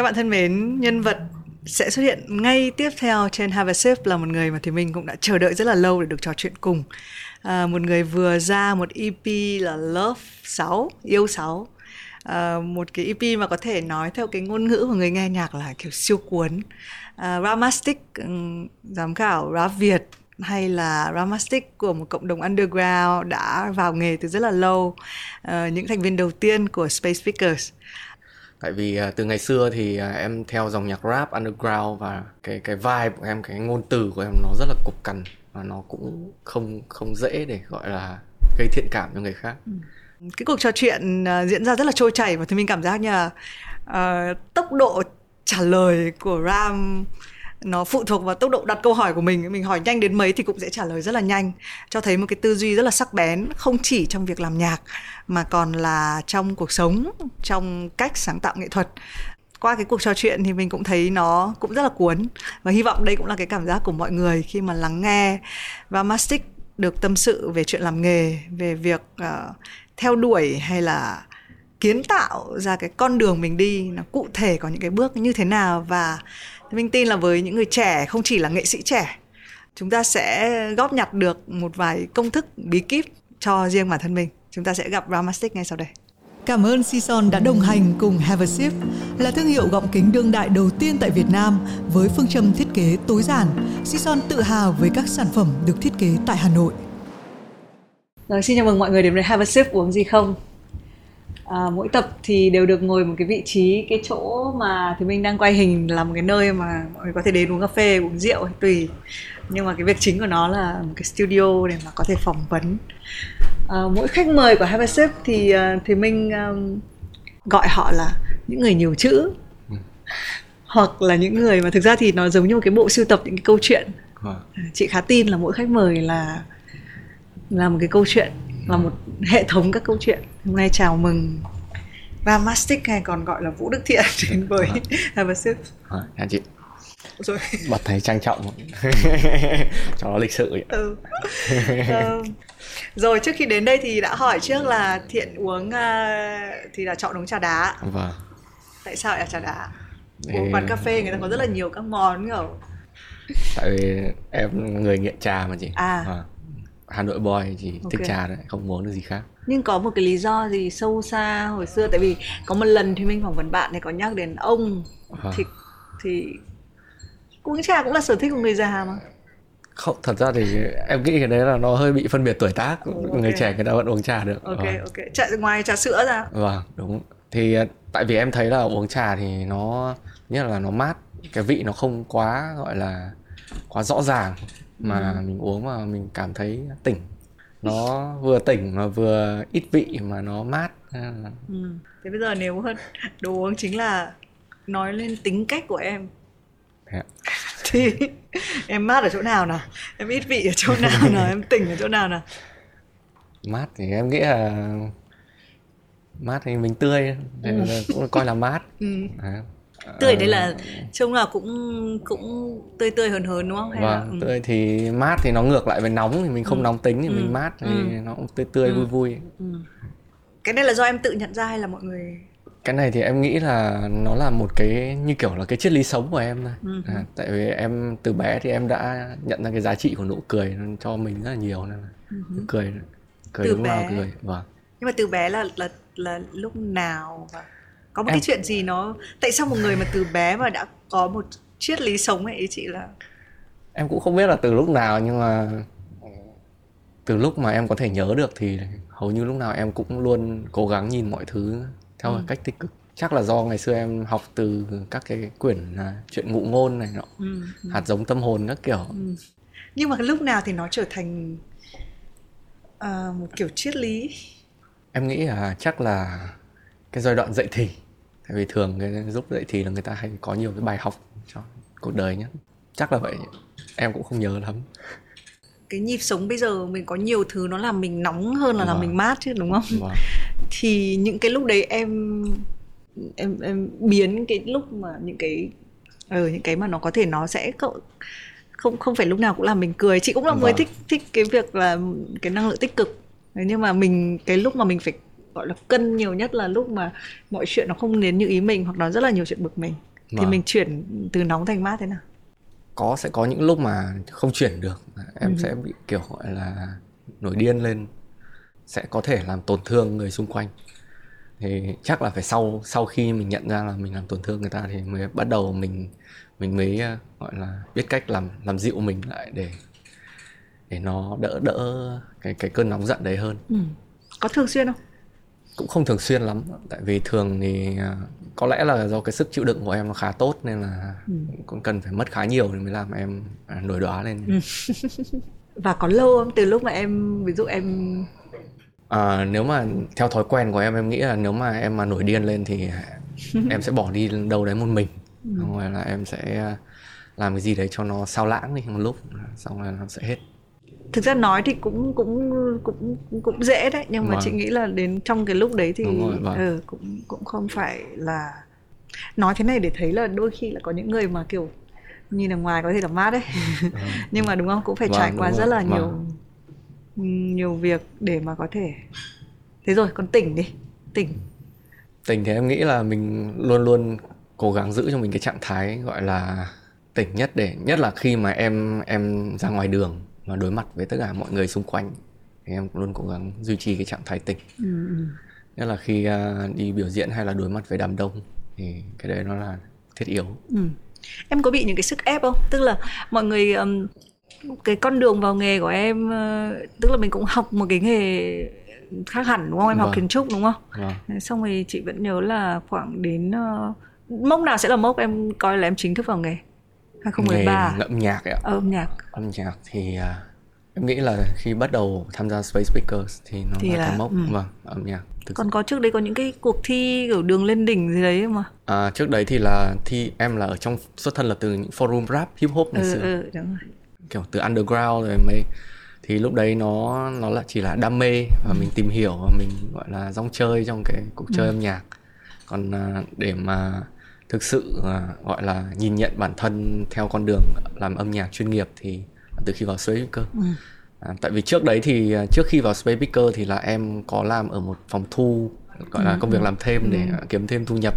Các bạn thân mến, nhân vật sẽ xuất hiện ngay tiếp theo trên Have a Sip là một người mà thì mình cũng đã chờ đợi rất là lâu để được trò chuyện cùng. À, một người vừa ra một EP là Love 6, Yêu 6. À, một cái EP mà có thể nói theo cái ngôn ngữ của người nghe nhạc là kiểu siêu cuốn. À, Ramastic, ừ, giám khảo rap Việt hay là Ramastic của một cộng đồng underground đã vào nghề từ rất là lâu. À, những thành viên đầu tiên của Space Speakers tại vì uh, từ ngày xưa thì uh, em theo dòng nhạc rap underground và cái cái vibe của em cái ngôn từ của em nó rất là cục cằn và nó cũng không không dễ để gọi là gây thiện cảm cho người khác ừ. cái cuộc trò chuyện uh, diễn ra rất là trôi chảy và thì mình cảm giác như là uh, tốc độ trả lời của Ram nó phụ thuộc vào tốc độ đặt câu hỏi của mình. Mình hỏi nhanh đến mấy thì cũng sẽ trả lời rất là nhanh. Cho thấy một cái tư duy rất là sắc bén không chỉ trong việc làm nhạc mà còn là trong cuộc sống trong cách sáng tạo nghệ thuật. Qua cái cuộc trò chuyện thì mình cũng thấy nó cũng rất là cuốn. Và hy vọng đây cũng là cái cảm giác của mọi người khi mà lắng nghe và Mastic được tâm sự về chuyện làm nghề về việc uh, theo đuổi hay là kiến tạo ra cái con đường mình đi. Nó cụ thể có những cái bước như thế nào và mình tin là với những người trẻ không chỉ là nghệ sĩ trẻ chúng ta sẽ góp nhặt được một vài công thức bí kíp cho riêng bản thân mình chúng ta sẽ gặp Ramastic ngay sau đây Cảm ơn Sison đã đồng hành cùng Have a Sip, là thương hiệu gọng kính đương đại đầu tiên tại Việt Nam với phương châm thiết kế tối giản. Sison tự hào với các sản phẩm được thiết kế tại Hà Nội. Rồi, xin chào mừng mọi người đến với Have a Sip uống gì không? À, mỗi tập thì đều được ngồi một cái vị trí cái chỗ mà thì mình đang quay hình là một cái nơi mà mọi người có thể đến uống cà phê uống rượu tùy. Nhưng mà cái việc chính của nó là một cái studio để mà có thể phỏng vấn. À, mỗi khách mời của Have a Sip thì à, thì mình um, gọi họ là những người nhiều chữ. Ừ. hoặc là những người mà thực ra thì nó giống như một cái bộ sưu tập những cái câu chuyện. À. chị khá tin là mỗi khách mời là là một cái câu chuyện là một hệ thống các câu chuyện. Hôm nay chào mừng và Mastic hay còn gọi là Vũ Đức Thiện đến với Have a Sip à, chị. Rồi. Bật thấy trang trọng. Cho nó lịch sự vậy. Ừ. uh, rồi trước khi đến đây thì đã hỏi trước là thiện uống uh, thì là chọn uống trà đá. Vâng. Tại sao lại là trà đá? Để... uống quán cà phê người ta có rất là nhiều các món kiểu. Tại vì em người nghiện trà mà chị. À, à Hà Nội boy chỉ okay. thích trà đấy không uống được gì khác. Nhưng có một cái lý do gì sâu xa hồi xưa? Tại vì có một lần thì mình phỏng vấn bạn thì có nhắc đến ông. À. thì thì uống trà cũng là sở thích của người già mà. Không thật ra thì em nghĩ cái đấy là nó hơi bị phân biệt tuổi tác. Oh, okay. người trẻ người ta vẫn uống trà được. Ok à. ok. Trà, ngoài trà sữa ra. Vâng đúng. Thì ờ, tại vì em thấy là uống trà thì nó nhất là nó mát cái vị nó không quá gọi là quá rõ ràng mà ừ. mình uống mà mình cảm thấy tỉnh nó vừa tỉnh mà vừa ít vị mà nó mát ừ. thế bây giờ nếu đồ uống chính là nói lên tính cách của em yeah. thì em mát ở chỗ nào nào em ít vị ở chỗ nào nào em tỉnh ở chỗ nào nào mát thì em nghĩ là mát thì mình tươi ừ. cũng coi là mát ừ. à, tươi đấy là trông là cũng cũng tươi tươi hờn hờn đúng không Hay vâng là, ừ. tươi thì mát thì nó ngược lại với nóng thì mình không ừ. nóng tính thì ừ. mình mát thì ừ. nó cũng tươi tươi ừ. vui vui ừ. cái này là do em tự nhận ra hay là mọi người cái này thì em nghĩ là nó là một cái như kiểu là cái triết lý sống của em thôi ừ. à, tại vì em từ bé thì em đã nhận ra cái giá trị của nụ cười cho mình rất là nhiều nên là ừ. cười cười từ đúng bé. nào cười vâng nhưng mà từ bé là là là lúc nào và có một em... cái chuyện gì nó tại sao một người mà từ bé mà đã có một triết lý sống ấy ý chị là em cũng không biết là từ lúc nào nhưng mà từ lúc mà em có thể nhớ được thì hầu như lúc nào em cũng luôn cố gắng nhìn mọi thứ theo ừ. cách tích cực chắc là do ngày xưa em học từ các cái quyển chuyện ngụ ngôn này nọ ừ. Ừ. hạt giống tâm hồn các kiểu ừ. nhưng mà lúc nào thì nó trở thành uh, một kiểu triết lý em nghĩ là chắc là cái giai đoạn dậy thì. Tại vì thường cái giúp dậy thì là người ta hay có nhiều cái bài học cho cuộc đời nhé chắc là vậy em cũng không nhớ lắm. Cái nhịp sống bây giờ mình có nhiều thứ nó làm mình nóng hơn là vâng. làm mình mát chứ đúng không? Vâng. thì những cái lúc đấy em em em biến cái lúc mà những cái ở ừ, những cái mà nó có thể nó sẽ không không phải lúc nào cũng làm mình cười. Chị cũng là vâng. người thích thích cái việc là cái năng lượng tích cực. Nhưng mà mình cái lúc mà mình phải gọi là cân nhiều nhất là lúc mà mọi chuyện nó không đến như ý mình hoặc nó rất là nhiều chuyện bực mình. Thì Vâng. mình chuyển từ nóng thành mát thế nào? Có sẽ có những lúc mà không chuyển được. Em Ừ. sẽ bị kiểu gọi là nổi điên lên. Sẽ có thể làm tổn thương người xung quanh. Thì chắc là phải sau sau khi mình nhận ra là mình làm tổn thương người ta thì mới bắt đầu mình mình mới ờ, gọi là biết cách làm làm dịu mình lại để để nó đỡ đỡ cái cái cơn nóng giận đấy hơn. Ừ. có thường xuyên không cũng không thường xuyên lắm tại vì thường thì à, có lẽ là do cái sức chịu đựng của em nó khá tốt nên là Ừ. cũng cần phải mất khá nhiều thì mới làm em à, nổi đóa lên Ừ. và có lâu không từ lúc mà em ví dụ em À, nếu mà theo thói quen của em em nghĩ là nếu mà em mà nổi điên lên thì em sẽ bỏ đi đâu đấy một mình Ừ. rồi là em sẽ làm cái gì đấy cho nó sao lãng đi một lúc xong rồi nó sẽ hết thực ra nói thì cũng cũng cũng cũng dễ đấy nhưng mà Vâng. chị nghĩ là đến trong cái lúc đấy thì rồi, vâng. ừ, cũng cũng không phải là nói thế này để thấy là đôi khi là có những người mà kiểu nhìn ở ngoài có thể là mát đấy nhưng mà đúng không cũng phải Vâng, trải qua rất là vâng. nhiều nhiều việc để mà có thể thế rồi còn tỉnh đi tỉnh tình thì em nghĩ là mình luôn luôn cố gắng giữ cho mình cái trạng thái gọi là tỉnh nhất để nhất là khi mà em em ra ngoài đường và đối mặt với tất cả mọi người xung quanh thì em luôn cố gắng duy trì cái trạng thái tỉnh ừ, ừ. nhất là khi à, đi biểu diễn hay là đối mặt với đám đông thì cái đấy nó là thiết yếu Ừ. Em có bị những cái sức ép không? Tức là mọi người ừm, cái con đường vào nghề của em ờ, tức là mình cũng học một cái nghề khác hẳn đúng không? Em học Vâng. kiến trúc đúng không? Vâng. Xong rồi chị vẫn nhớ là khoảng đến ờ, mốc nào sẽ là mốc em coi là em chính thức vào nghề? 2013 Nghề âm nhạc ạ. âm nhạc. Âm nhạc thì à, em nghĩ là khi bắt đầu tham gia Space Speakers thì nó Thì là là- cái mốc. ừ. vâng âm nhạc. Thực còn có trước đấy có những cái cuộc thi kiểu đường lên đỉnh gì đấy mà À, trước đấy thì là thi em là ở trong xuất thân là từ những forum rap hip hop ngày ừ, xưa. ừ, đúng rồi. kiểu từ underground rồi mới thì lúc đấy nó nó là chỉ là đam mê và mình tìm hiểu và mình gọi là rong chơi trong cái cuộc chơi âm nhạc. Còn à, để mà thực sự à, gọi là nhìn nhận bản thân theo con đường làm âm nhạc chuyên nghiệp thì từ khi vào Space Speaker Ừ. à, tại vì trước đấy thì à, trước khi vào Space Speaker thì là em có làm ở một phòng thu gọi là công việc làm thêm để à, kiếm thêm thu nhập.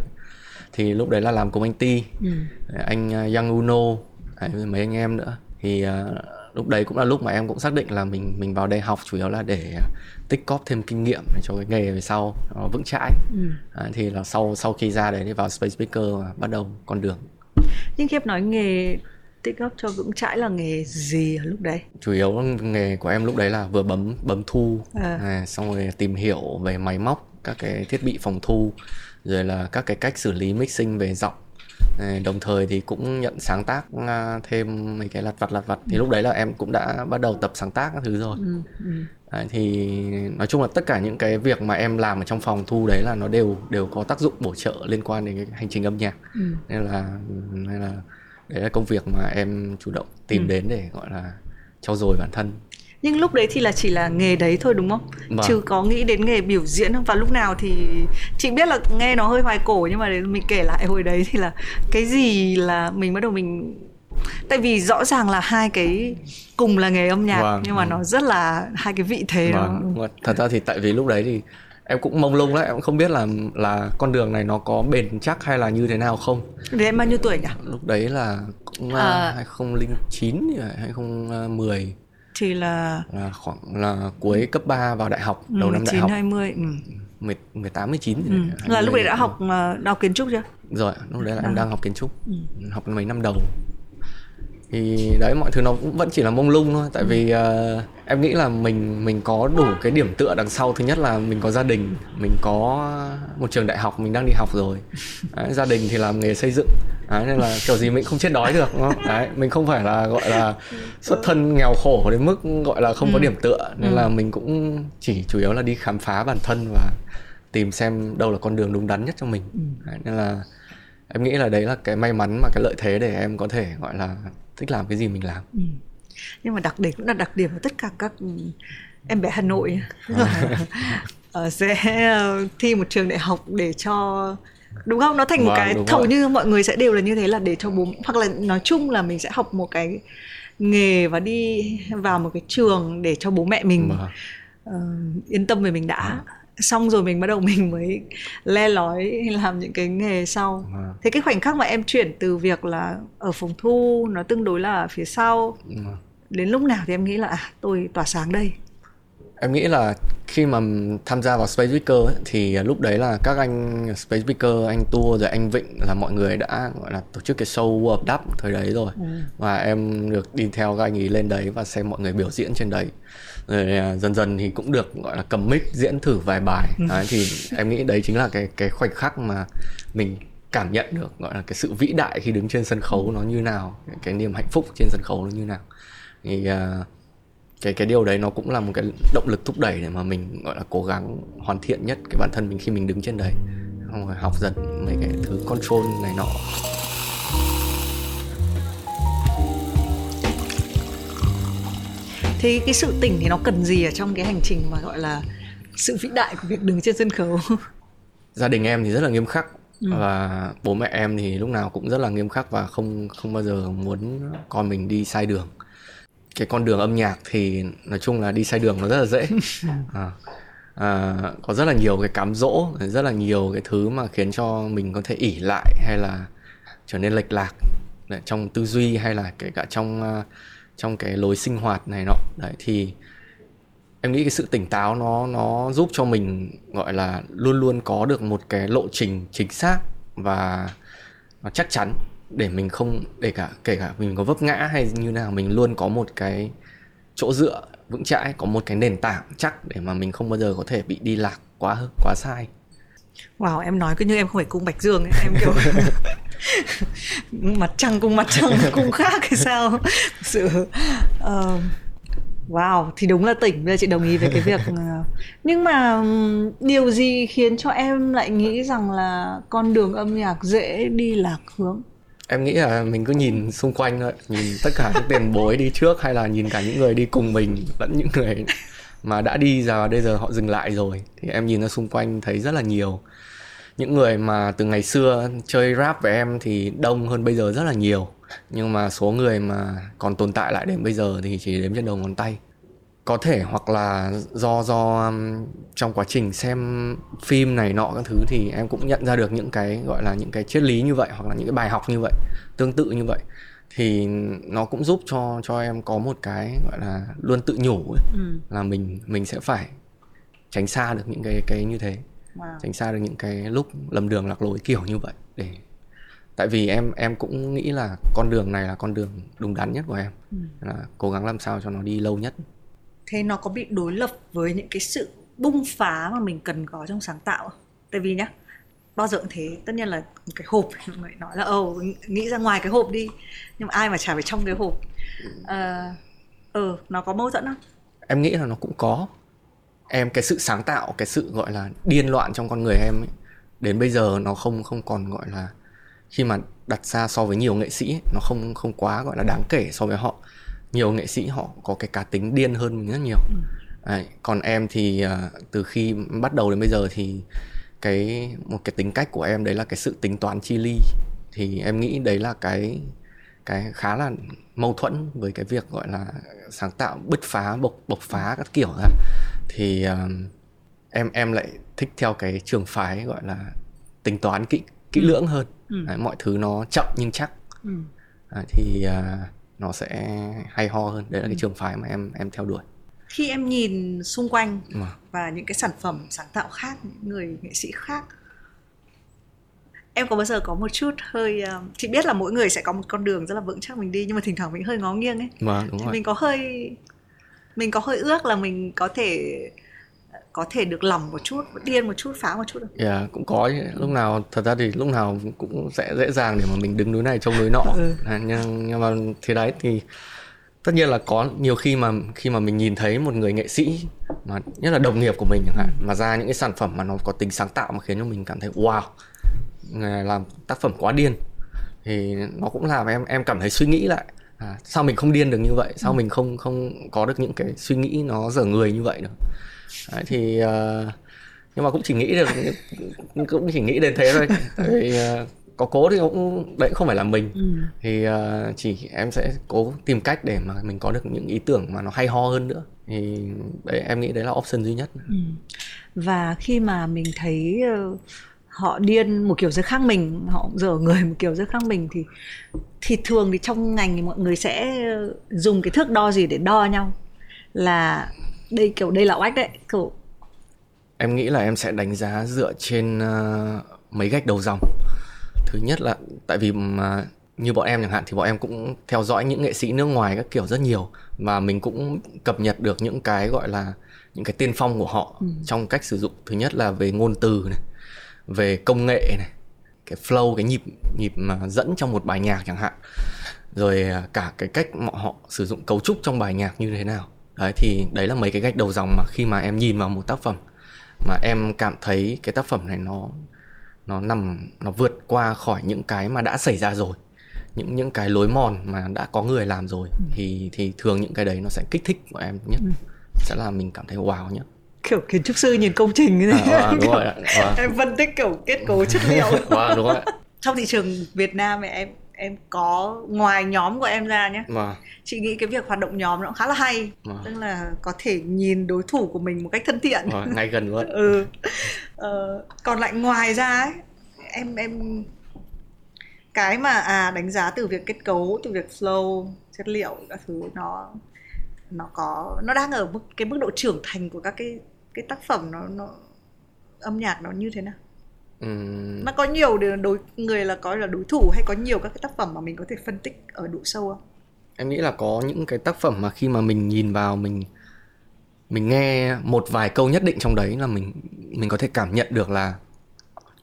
Thì lúc đấy là làm cùng anh Ti. Ừ. anh uh, Yang Uno đấy, mấy anh em nữa. Thì lúc đấy cũng là lúc mà em cũng xác định là mình mình vào đây học chủ yếu là để tích cóp thêm kinh nghiệm để cho cái nghề về sau nó vững chãi Ừ. Đấy, thì là sau sau khi ra đấy thì vào Space Speaker và bắt đầu con đường nhưng khi em nói nghề tích góp cho vững chãi là nghề gì ở lúc đấy chủ yếu nghề của em lúc đấy là vừa bấm bấm thu À. này, xong rồi tìm hiểu về máy móc các cái thiết bị phòng thu rồi là các cái cách xử lý mixing về giọng đồng thời thì cũng nhận sáng tác à, thêm mấy cái lặt vặt lặt vặt thì lúc đấy là em cũng đã bắt đầu tập sáng tác các thứ rồi ừ. Ừ. đấy, thì nói chung là tất cả những cái việc mà em làm ở trong phòng thu đấy là nó đều đều có tác dụng bổ trợ liên quan đến cái hành trình âm nhạc Ừ. nên là nên là đấy là công việc mà em chủ động tìm Ừ. đến để gọi là trau dồi bản thân nhưng lúc đấy thì là chỉ là nghề đấy thôi đúng không Vâng. chứ có nghĩ đến nghề biểu diễn không và lúc nào thì chị biết là nghe nó hơi hoài cổ nhưng mà để mình kể lại hồi đấy thì là cái gì là mình bắt đầu mình tại vì rõ ràng là hai cái cùng là nghề âm nhạc Vâng, nhưng mà vâng. nó rất là hai cái vị thế Vâng, đó đúng rồi. thật ra thì tại vì lúc đấy thì em cũng mông lung lắm em cũng không biết là là con đường này nó có bền chắc hay là như thế nào không Thế em bao nhiêu tuổi nhỉ? lúc đấy là cũng À. à. 2009 nhỉ, 2010 Thì là là khoảng là cuối cấp 3 vào đại học đầu năm đại 9, học. 20 ừ. 10, 18 19 gì Ừ. đấy, Là lúc đấy 20. đã học ờ, đọc kiến trúc chưa? rồi lúc đấy là em đang học. kiến trúc. Ừ. học mấy năm đầu. Thì đấy mọi thứ nó cũng vẫn chỉ là mông lung thôi. Tại vì ờ, em nghĩ là mình mình có đủ cái điểm tựa đằng sau. Thứ nhất là mình có gia đình mình có một trường đại học mình đang đi học rồi. Đấy, gia đình thì làm nghề xây dựng đấy, nên là kiểu gì mình không chết đói được đúng không? Đấy mình không phải là gọi là xuất thân nghèo khổ đến mức gọi là không có điểm tựa nên là mình cũng chỉ chủ yếu là đi khám phá bản thân và tìm xem đâu là con đường đúng đắn nhất cho mình. Đấy, nên là em nghĩ là đấy là cái may mắn mà cái lợi thế để em có thể gọi là thích làm cái gì mình làm. Ừ. Nhưng mà đặc điểm cũng là đặc điểm của tất cả các ừ, em bé Hà Nội. Ờ, sẽ ờ, thi một trường đại học để cho đúng không nó thành một Vâng, cái hầu như mọi người sẽ đều là như thế là để cho bố hoặc là nói chung là mình sẽ học một cái nghề và đi vào một cái trường để cho bố mẹ mình Vâng. ờ, yên tâm về mình đã xong rồi mình bắt đầu mình mới le lói làm những cái nghề sau Vâng. thế cái khoảnh khắc mà em chuyển từ việc là ở phòng thu nó tương đối là phía sau Vâng. đến lúc nào thì em nghĩ là à tôi tỏa sáng đây Em nghĩ là khi mà tham gia vào Space Speaker ấy, thì lúc đấy là các anh Space Speaker, anh Tour rồi anh Vịnh là mọi người đã gọi là tổ chức cái show World Cup thời đấy rồi. Và em được đi theo các anh ấy lên đấy và xem mọi người biểu diễn trên đấy. Rồi à, dần dần thì cũng được gọi là cầm mic diễn thử vài bài. Đấy, thì em nghĩ đấy chính là cái cái khoảnh khắc mà mình cảm nhận được gọi là cái sự vĩ đại khi đứng trên sân khấu nó như nào, cái, cái niềm hạnh phúc trên sân khấu nó như nào. Thì à, cái cái điều đấy nó cũng là một cái động lực thúc đẩy để mà mình gọi là cố gắng hoàn thiện nhất cái bản thân mình khi mình đứng trên đấy. Xong rồi học dần mấy cái thứ control này nọ. Thế cái sự tỉnh thì nó cần gì ở trong cái hành trình mà gọi là sự vĩ đại của việc đứng trên sân khấu? Gia đình em thì rất là nghiêm khắc và bố mẹ em thì lúc nào cũng rất là nghiêm khắc và không không bao giờ muốn con mình đi sai đường cái con đường âm nhạc thì nói chung là đi sai đường nó rất là dễ. À, à, có rất là nhiều cái cám dỗ rất là nhiều cái thứ mà khiến cho mình có thể ỉ lại hay là trở nên lệch lạc Đấy, trong tư duy hay là kể cả trong à, trong cái lối sinh hoạt này nọ. Đấy thì em nghĩ cái sự tỉnh táo nó nó giúp cho mình gọi là luôn luôn có được một cái lộ trình chính xác và nó chắc chắn để mình không để cả kể cả mình có vấp ngã hay như nào mình luôn có một cái chỗ dựa vững chãi có một cái nền tảng chắc để mà mình không bao giờ có thể bị đi lạc quá quá sai Wow, em nói cứ như em không phải cung Bạch Dương ấy, em kiểu mặt trăng cung mặt trăng cung khác hay sao? Sự uh, wow, thì đúng là tỉnh, bây giờ chị đồng ý về cái việc ờ, nhưng mà điều gì khiến cho em lại nghĩ rằng là con đường âm nhạc dễ đi lạc hướng? Em nghĩ là mình cứ nhìn xung quanh thôi, nhìn tất cả những tiền bối đi trước hay là nhìn cả những người đi cùng mình, lẫn những người mà đã đi ra bây giờ họ dừng lại rồi. Thì em nhìn ra xung quanh thấy rất là nhiều. Những người mà từ ngày xưa chơi rap với em thì đông hơn bây giờ rất là nhiều. Nhưng mà số người mà còn tồn tại lại đến bây giờ thì chỉ đếm trên đầu ngón tay có thể hoặc là do do um, trong quá trình xem phim này nọ các thứ thì em cũng nhận ra được những cái gọi là những cái triết lý như vậy hoặc là những cái bài học như vậy tương tự như vậy. Thì nó cũng giúp cho cho em có một cái gọi là luôn tự nhủ ấy, Ừ. là mình mình sẽ phải tránh xa được những cái cái như thế. Wow. tránh xa được những cái lúc lầm đường lạc lối kiểu như vậy để tại vì em em cũng nghĩ là con đường này là con đường đúng đắn nhất của em. Là cố gắng làm sao cho nó đi lâu nhất Thế nó có bị đối lập với những cái sự bung phá mà mình cần có trong sáng tạo? Tại vì nhá, bao giờ cũng thế, tất nhiên là một cái hộp mọi người nói là ồ nghĩ ra ngoài cái hộp đi, nhưng mà ai mà trả về trong cái hộp. Ờ, ừ, nó có mâu thuẫn không? em nghĩ là nó cũng có em cái sự sáng tạo cái sự gọi là điên loạn trong con người em ấy, đến bây giờ nó không không còn gọi là khi mà đặt ra so với nhiều nghệ sĩ ấy, nó không không quá gọi là đáng kể so với họ nhiều nghệ sĩ họ có cái cá tính điên hơn mình rất nhiều. Đấy, còn em thì à, từ khi bắt đầu đến bây giờ thì cái một cái tính cách của em đấy là cái sự tính toán chi ly thì em nghĩ đấy là cái cái khá là mâu thuẫn với cái việc gọi là sáng tạo bứt phá bộc bộc phá các kiểu ra. Thì um, em em lại thích theo cái trường phái gọi là tính toán kỹ kỹ lưỡng hơn. Đấy, mọi thứ nó chậm nhưng chắc. Ừ. Đấy, thì à, nó sẽ hay ho hơn. Đấy là cái trường phái mà em em theo đuổi. Khi em nhìn xung quanh mà và những cái sản phẩm sáng tạo khác, những người nghệ sĩ khác, em có bao giờ có một chút hơi, ờ, chị biết là mỗi người sẽ có một con đường rất là vững chắc mình đi, nhưng mà thỉnh thoảng mình hơi ngó nghiêng ấy. mà đúng Thì rồi. mình có hơi mình có hơi ước là mình có thể có thể được lòng một chút điên một chút phá một chút được. Yeah, cũng có chứ. lúc nào thật ra thì lúc nào cũng sẽ dễ dàng để mà mình đứng núi này trông núi nọ. Ừ. à, nhưng nhưng mà thế đấy thì tất nhiên là có nhiều khi mà khi mà mình nhìn thấy một người nghệ sĩ mà nhất là đồng nghiệp của mình chẳng hạn mà ra những cái sản phẩm mà nó có tính sáng tạo mà khiến cho mình cảm thấy wow làm tác phẩm quá điên. Thì nó cũng làm em em cảm thấy suy nghĩ lại à, sao mình không điên được như vậy? Sao mình không không có được những cái suy nghĩ nó dở người như vậy được đấy, thì ờ, nhưng mà cũng chỉ nghĩ được cũng chỉ nghĩ đến thế thôi. Tại vì ờ, có cố thì cũng đấy cũng không phải là mình. Thì ờ, chỉ em sẽ cố tìm cách để mà mình có được những ý tưởng mà nó hay ho hơn nữa. Thì đấy em nghĩ đấy là option duy nhất. Ừ. và khi mà mình thấy uh, họ điên một kiểu rất khác mình họ dở người một kiểu rất khác mình thì thì thường thì trong ngành thì mọi người sẽ dùng cái thước đo gì để đo nhau? Là đây kiểu đây là oách đấy kiểu. Em nghĩ là em sẽ đánh giá dựa trên uh, mấy gạch đầu dòng. Thứ nhất là tại vì mà như bọn em chẳng hạn thì bọn em cũng theo dõi những nghệ sĩ nước ngoài các kiểu rất nhiều và mình cũng cập nhật được những cái gọi là những cái tiên phong của họ ừ. trong cách sử dụng. Thứ nhất là về ngôn từ này về công nghệ này cái flow cái nhịp nhịp mà dẫn trong một bài nhạc chẳng hạn rồi à, cả cái cách mà họ sử dụng cấu trúc trong bài nhạc như thế nào đấy thì đấy là mấy cái gạch đầu dòng mà khi mà em nhìn vào một tác phẩm. Mà em cảm thấy cái tác phẩm này nó nó nằm nó vượt qua khỏi những cái mà đã xảy ra rồi. Những những cái lối mòn mà đã có người làm rồi. Ừ. thì thì thường những cái đấy nó sẽ kích thích của em nhất. Ừ. sẽ là mình cảm thấy wow nhất. Kiểu kiến trúc sư nhìn công trình như thế à, đúng rồi à. em phân tích kiểu kết cấu chất liệu. À, đúng rồi trong thị trường Việt Nam em em có ngoài nhóm của em ra nhé à. chị nghĩ cái việc hoạt động nhóm nó cũng khá là hay. À. tức là có thể nhìn đối thủ của mình một cách thân thiện. À, ngay gần luôn. Ừ. Ờ, còn lại ngoài ra ấy em em cái mà à đánh giá từ việc kết cấu từ việc flow chất liệu các thứ nó nó có nó đang ở mức cái mức độ trưởng thành của các cái cái tác phẩm nó nó âm nhạc nó như thế nào nó có nhiều đối người là có là đối thủ hay có nhiều các cái tác phẩm mà mình có thể phân tích ở độ sâu không? Em nghĩ là có những cái tác phẩm mà khi mà mình nhìn vào mình mình nghe một vài câu nhất định trong đấy là mình mình có thể cảm nhận được là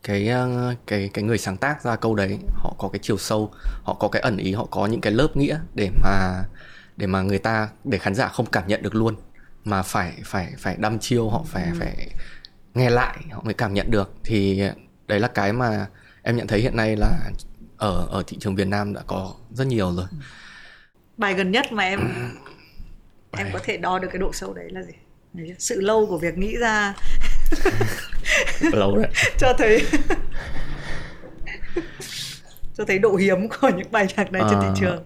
cái ờ, cái cái người sáng tác ra câu đấy họ có cái chiều sâu họ có cái ẩn ý họ có những cái lớp nghĩa để mà để mà người ta để khán giả không cảm nhận được luôn. Mà phải phải phải đăm chiêu họ phải ừ. phải nghe lại họ mới cảm nhận được. Thì đấy là cái mà em nhận thấy hiện nay là ở ở thị trường Việt Nam đã có rất nhiều rồi. Bài gần nhất mà em em có thể đo được cái độ sâu đấy là gì? Sự lâu của việc nghĩ ra. Lâu đấy. Cho thấy cho thấy độ hiếm của những bài nhạc này à, trên thị à. trường.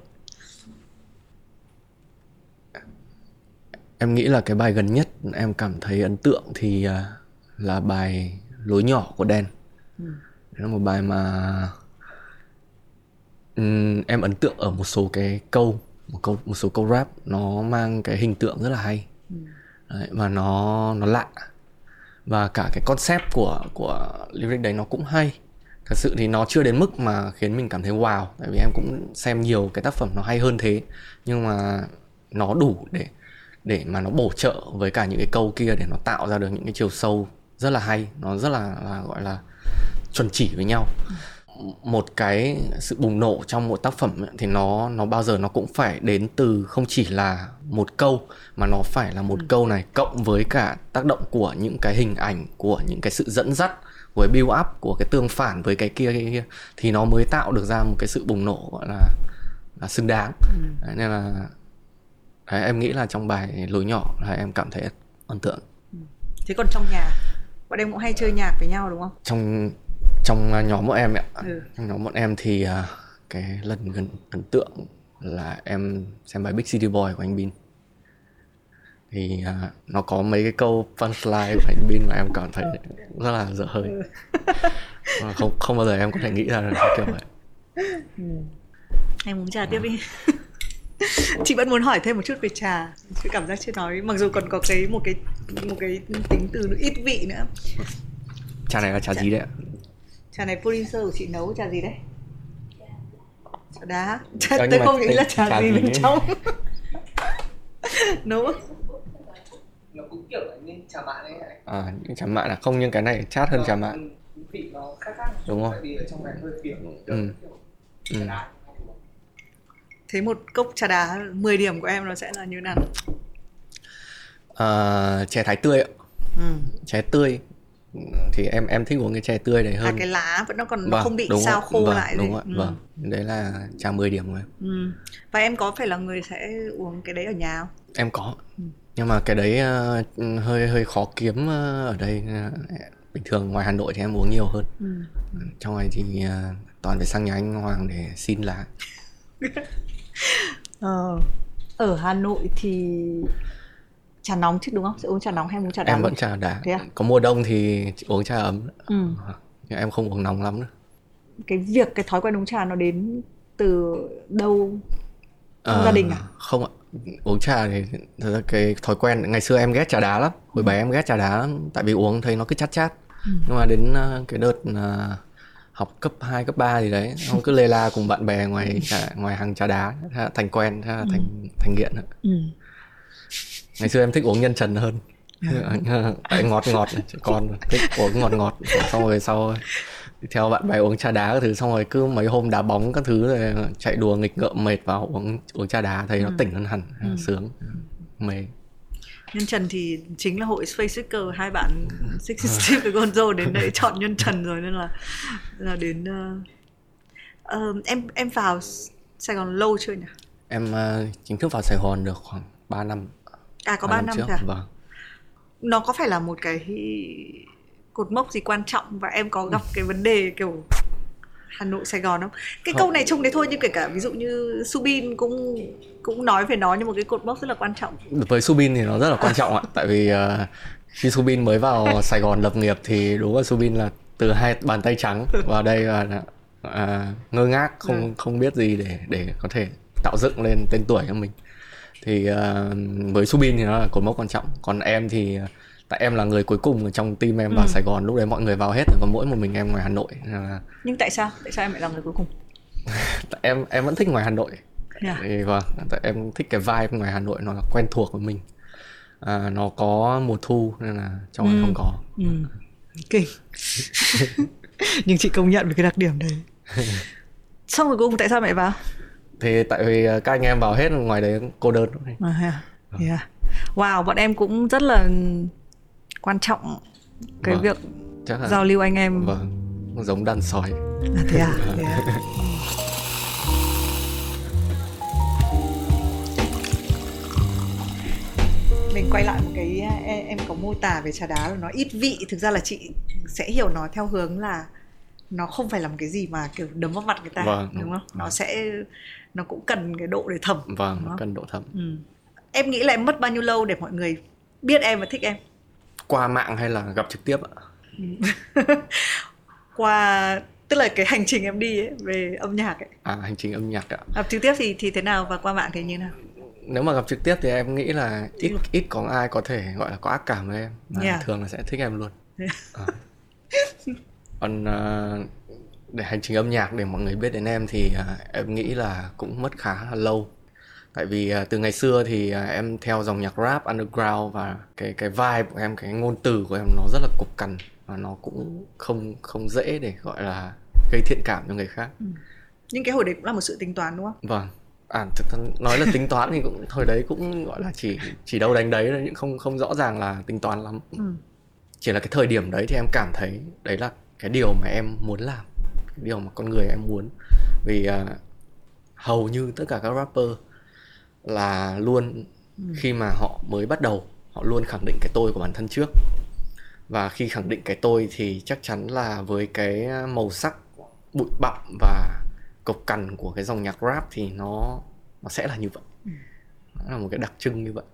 Em nghĩ là cái bài gần nhất em cảm thấy ấn tượng thì à, là bài lối nhỏ của đen là một bài mà um, em ấn tượng ở một số cái câu một câu một số câu rap nó mang cái hình tượng rất là hay. Ừ. đấy, và nó nó lạ. Và cả cái concept của của lyric đấy nó cũng hay. Thật sự thì nó chưa đến mức mà khiến mình cảm thấy wow tại vì em cũng xem nhiều cái tác phẩm nó hay hơn thế. Nhưng mà nó đủ để để mà nó bổ trợ với cả những cái câu kia để nó tạo ra được những cái chiều sâu rất là hay nó rất là, là gọi là chuẩn chỉ với nhau một cái sự bùng nổ trong một tác phẩm thì nó nó bao giờ nó cũng phải đến từ không chỉ là một câu mà nó phải là một ừ. câu này cộng với cả tác động của những cái hình ảnh của những cái sự dẫn dắt cái build up của cái tương phản với cái kia cái kia thì nó mới tạo được ra một cái sự bùng nổ gọi là là xứng đáng ừ. đấy, nên là đấy, em nghĩ là trong bài lối nhỏ là em cảm thấy ấn tượng ừ. thế còn trong nhà bọn em cũng hay chơi nhạc với nhau đúng không trong trong nhóm bọn em ạ. Ừ. trong nhóm bọn em thì uh, cái lần gần ấn tượng là em xem bài Big City Boy của anh Bin. Thì uh, nó có mấy cái câu punchline của anh Bin mà em cảm thấy rất là dở hơi. Ừ. không không bao giờ em có thể nghĩ ra được kiểu vậy. Ừ. em muốn trà tiếp đi. Chị vẫn muốn hỏi thêm một chút về trà. Chị cảm giác chưa nói. Mặc dù còn có cái một cái một cái tính từ ít vị nữa. Trà này là trà, trà gì đấy ạ trà này producer của chị nấu trà gì đấy? Trà đá. Trà, tôi không nghĩ là trà, trà gì bên trong. Nấu. Nó cũng kiểu là như trà mạn ấy à những trà mạn là không nhưng cái này chát hơn trà mạn vị nó khác khác. Đúng không vì ở trong này hơi kiểu ừ. ừ. thế một cốc trà đá 10 điểm của em nó sẽ là như nào? À, chè thái tươi ạ. Ừ. chè tươi thì em em thích uống cái chè tươi đấy hơn. à, cái lá vẫn nó còn vâng, không bị sao khô vâng, lại đúng rồi, ừ. vâng đấy là trà 10 điểm rồi. Ừ. và em có phải là người sẽ uống cái đấy ở nhà không? Em có. Ừ. nhưng mà cái đấy uh, hơi hơi khó kiếm uh, ở đây uh, bình thường ngoài hà nội thì em uống nhiều hơn. Ừ. trong này thì uh, toàn phải sang nhà anh hoàng để xin lá. Ờ, ở hà nội thì trà nóng chứ đúng không? Sẽ uống trà nóng hay uống trà đá em vẫn trà đá Thế à? có mùa đông thì uống trà ấm. Ừ. nhưng em không uống nóng lắm nữa. Cái việc cái thói quen uống trà nó đến từ đâu? Trong Ờ, gia đình à? không ạ. Uống trà thì thật ra cái thói quen ngày xưa em ghét trà đá lắm. Hồi bé em ghét trà đá lắm. Tại vì uống thấy nó cứ chát chát. Ừ. nhưng mà đến ờ, cái đợt ờ, học cấp 2, cấp 3 gì đấy không cứ lê la cùng bạn bè ngoài trà, ngoài hàng trà đá thành quen thế là thành thành nghiện ừ. Ngày xưa em thích uống nhân trần hơn. Tại ngọt ngọt trẻ con thích uống ngọt ngọt. Xong rồi sau theo bạn bè uống trà đá các thứ xong rồi cứ mấy hôm đá bóng các thứ rồi chạy đùa nghịch ngợm mệt vào uống uống trà đá thấy nó tỉnh hơn hẳn sướng. Mê nhân trần thì chính là hội Space Seeker hai bạn Six Steve với Gonzo đến đây chọn nhân trần rồi nên là là đến ờ, ờ, em em vào Sài Gòn lâu chưa nhỉ? Em ờ, chính thức vào Sài Gòn được khoảng 3 năm à có ba 3 năm trước rồi à? vâng nó có phải là một cái cột mốc gì quan trọng và em có gặp cái vấn đề kiểu Hà Nội Sài Gòn không? Cái Không. câu này chung đấy thôi nhưng kể cả ví dụ như Subin cũng cũng nói về nó như một cái cột mốc rất là quan trọng. với Subin thì nó rất là quan trọng ạ tại vì ờ, khi Subin mới vào Sài Gòn lập nghiệp thì đúng là Subin là từ hai bàn tay trắng vào đây là à, ngơ ngác không không biết gì để để có thể tạo dựng lên tên tuổi cho mình thì ờ, với Subin thì nó là cột mốc quan trọng còn em thì tại em là người cuối cùng ở trong team em vào Sài Gòn lúc đấy mọi người vào hết rồi còn mỗi một mình em ngoài Hà Nội là Nhưng tại sao? Tại sao em lại là người cuối cùng? tại em em vẫn thích ngoài Hà Nội Yeah. thì vâng tại em thích cái vibe ngoài Hà Nội nó là quen thuộc với mình à, nó có mùa thu nên là trong này không có Ừ. Kinh. nhưng chị công nhận về cái đặc điểm đấy. Xong rồi cuối cùng tại sao mẹ vào? Thì tại vì à, các anh em vào hết ngoài đấy cô đơn. À, yeah. Yeah. Wow, bọn em cũng rất là quan trọng cái Vâng. việc chắc là giao lưu anh em. vâng giống đàn sói À, thế à? Thế à? mình quay lại một cái em, em có mô tả về trà đá là nó ít vị thực ra là chị sẽ hiểu nó theo hướng là nó không phải là một cái gì mà kiểu đấm vào mặt người ta Vâng, đúng đúng. không nó sẽ nó cũng cần cái độ để thẩm vâng nó cần độ thấm ừ. em nghĩ là em mất bao nhiêu lâu để mọi người biết em và thích em? Qua mạng hay là gặp trực tiếp ạ? Qua tức là cái hành trình em đi ấy, về âm nhạc ấy. À hành trình âm nhạc ạ. Gặp trực tiếp thì thì thế nào và qua mạng thì như nào? Nếu mà gặp trực tiếp thì em nghĩ là ít ít có ai có thể gọi là có ác cảm với em. Mà Yeah. thường là sẽ thích em luôn. Ờ. còn à, để hành trình âm nhạc để mọi người biết đến em thì à, em nghĩ là cũng mất khá là lâu. Tại vì à, từ ngày xưa thì à, em theo dòng nhạc rap underground và cái cái vibe của em cái ngôn từ của em nó rất là cục cằn và nó cũng không không dễ để gọi là gây thiện cảm cho người khác. Nhưng cái hồi đấy cũng là một sự tính toán đúng không? Vâng. À thực ra nói là tính toán thì cũng thời đấy cũng gọi là chỉ chỉ đâu đánh đấy nhưng không không rõ ràng là tính toán lắm. Ừ. chỉ là cái thời điểm đấy thì em cảm thấy đấy là cái điều mà em muốn làm điều mà con người em muốn. Vì à, hầu như tất cả các rapper là luôn khi mà họ mới bắt đầu họ luôn khẳng định cái tôi của bản thân trước. Và khi khẳng định cái tôi thì chắc chắn là với cái màu sắc bụi bặm và cộc cằn của cái dòng nhạc rap thì nó nó sẽ là như vậy. Nó là một cái đặc trưng như vậy.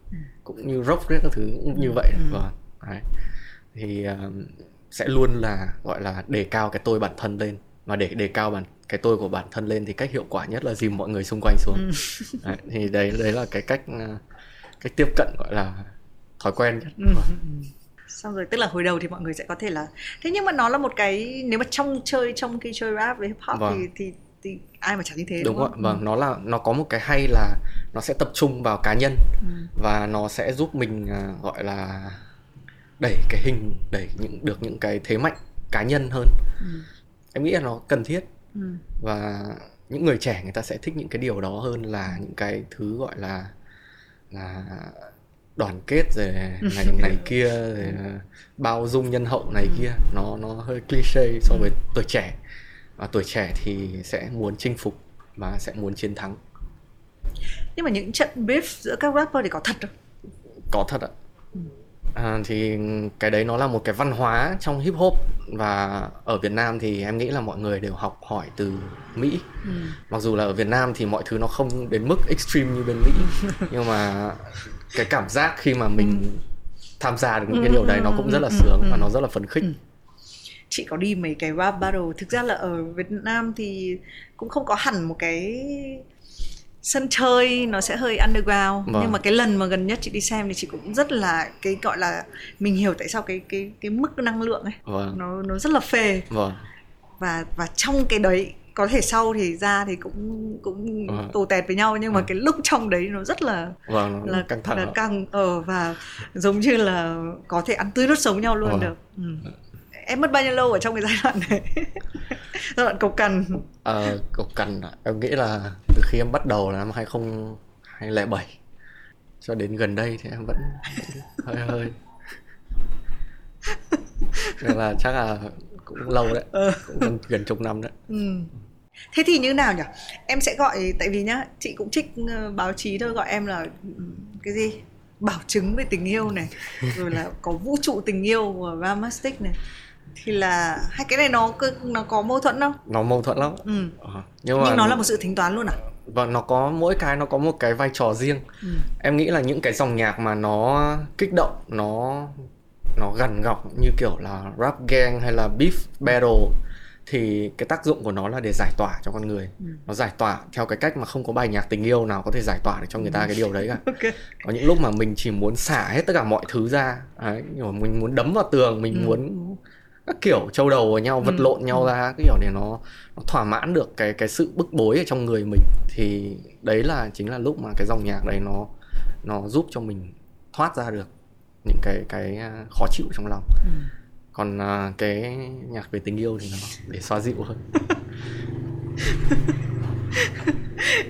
Cũng như rock các thứ cũng như vậy. Và đấy. thì um, sẽ luôn là gọi là đề cao cái tôi bản thân lên và để đề cao bản cái tôi của bản thân lên thì cách hiệu quả nhất là dìm mọi người xung quanh xuống đấy, thì đấy đấy là cái cách uh, cách tiếp cận gọi là thói quen nhất Ừ. xong rồi tức là hồi đầu thì mọi người sẽ có thể là thế nhưng mà nó là một cái nếu mà trong chơi trong khi chơi rap với hip hop Vâng. thì, thì thì ai mà chả như thế đúng đúng, ạ không vâng nó là nó có một cái hay là nó sẽ tập trung vào cá nhân Ừ. và nó sẽ giúp mình à, gọi là đẩy cái hình đẩy những được những cái thế mạnh cá nhân hơn Ừ. em nghĩ là nó cần thiết. Ừ. và những người trẻ người ta sẽ thích những cái điều đó hơn là những cái thứ gọi là là đoàn kết rồi này này kia rồi bao dung nhân hậu này kia. Nó nó hơi cliché so với tuổi trẻ. Và tuổi trẻ thì sẽ muốn chinh phục và sẽ muốn chiến thắng. Nhưng mà những trận beef giữa các rapper thì có thật không? Có thật ạ à, thì cái đấy nó là một cái văn hóa trong hip hop và ở Việt Nam thì em nghĩ là mọi người đều học hỏi từ Mỹ. Mặc dù là ở Việt Nam thì mọi thứ nó không đến mức extreme như bên Mỹ nhưng mà cái cảm giác khi mà mình tham gia được những cái điều đấy nó cũng rất là sướng và nó rất là phấn khích. Chị có đi mấy cái rap battle? Thực ra là ở Việt Nam thì cũng không có hẳn một cái sân chơi nó sẽ hơi underground Vâng. nhưng mà cái lần mà gần nhất chị đi xem thì chị cũng rất là cái gọi là mình hiểu tại sao cái cái cái mức năng lượng ấy vâng nó nó rất là phê vâng và và trong cái đấy có thể sau thì ra thì cũng cũng Vâng. tù tẹt với nhau nhưng mà Vâng. cái lúc trong đấy nó rất là vâng nó là căng thẳng là căng ờ và giống như là có thể ăn tươi nuốt sống nhau luôn Vâng. được ừ. Em mất bao nhiêu lâu ở trong cái giai đoạn này giai đoạn cầu cằn. Ờ, cục cằn à? em nghĩ là từ khi em bắt đầu là năm 2007 cho đến gần đây thì em vẫn, hơi hơi. Nên là chắc là cũng lâu đấy. Ờ. cũng gần, gần chục năm đấy. Ừ. thế thì như nào nhỉ? Em sẽ gọi tại vì nhá chị cũng trích ờ, báo chí thôi gọi em là ừ, cái gì? Bảo chứng về tình yêu này rồi là có vũ trụ tình yêu của Ramastic này thì là hai cái này nó nó có mâu thuẫn không nó mâu thuẫn lắm ừ. Ờ, nhưng mà nhưng nó là một sự tính toán luôn à và nó có mỗi cái nó có một cái vai trò riêng ừ. em nghĩ là những cái dòng nhạc mà nó kích động nó nó gằn gọc như kiểu là rap gang hay là beef battle thì cái tác dụng của nó là để giải tỏa cho con người Ừ. nó giải tỏa theo cái cách mà không có bài nhạc tình yêu nào có thể giải tỏa được cho người ta cái điều đấy cả ok có những lúc mà mình chỉ muốn xả hết tất cả mọi thứ ra đấy, nhưng mà mình muốn đấm vào tường mình Ừ. muốn các kiểu trâu đầu vào nhau vật Ừ. lộn nhau ra cái kiểu để nó, nó thỏa mãn được cái cái sự bức bối ở trong người mình thì đấy là chính là lúc mà cái dòng nhạc đấy nó nó giúp cho mình thoát ra được những cái cái à, khó chịu trong lòng ừ. còn à, cái nhạc về tình yêu thì nó để xoa dịu hơn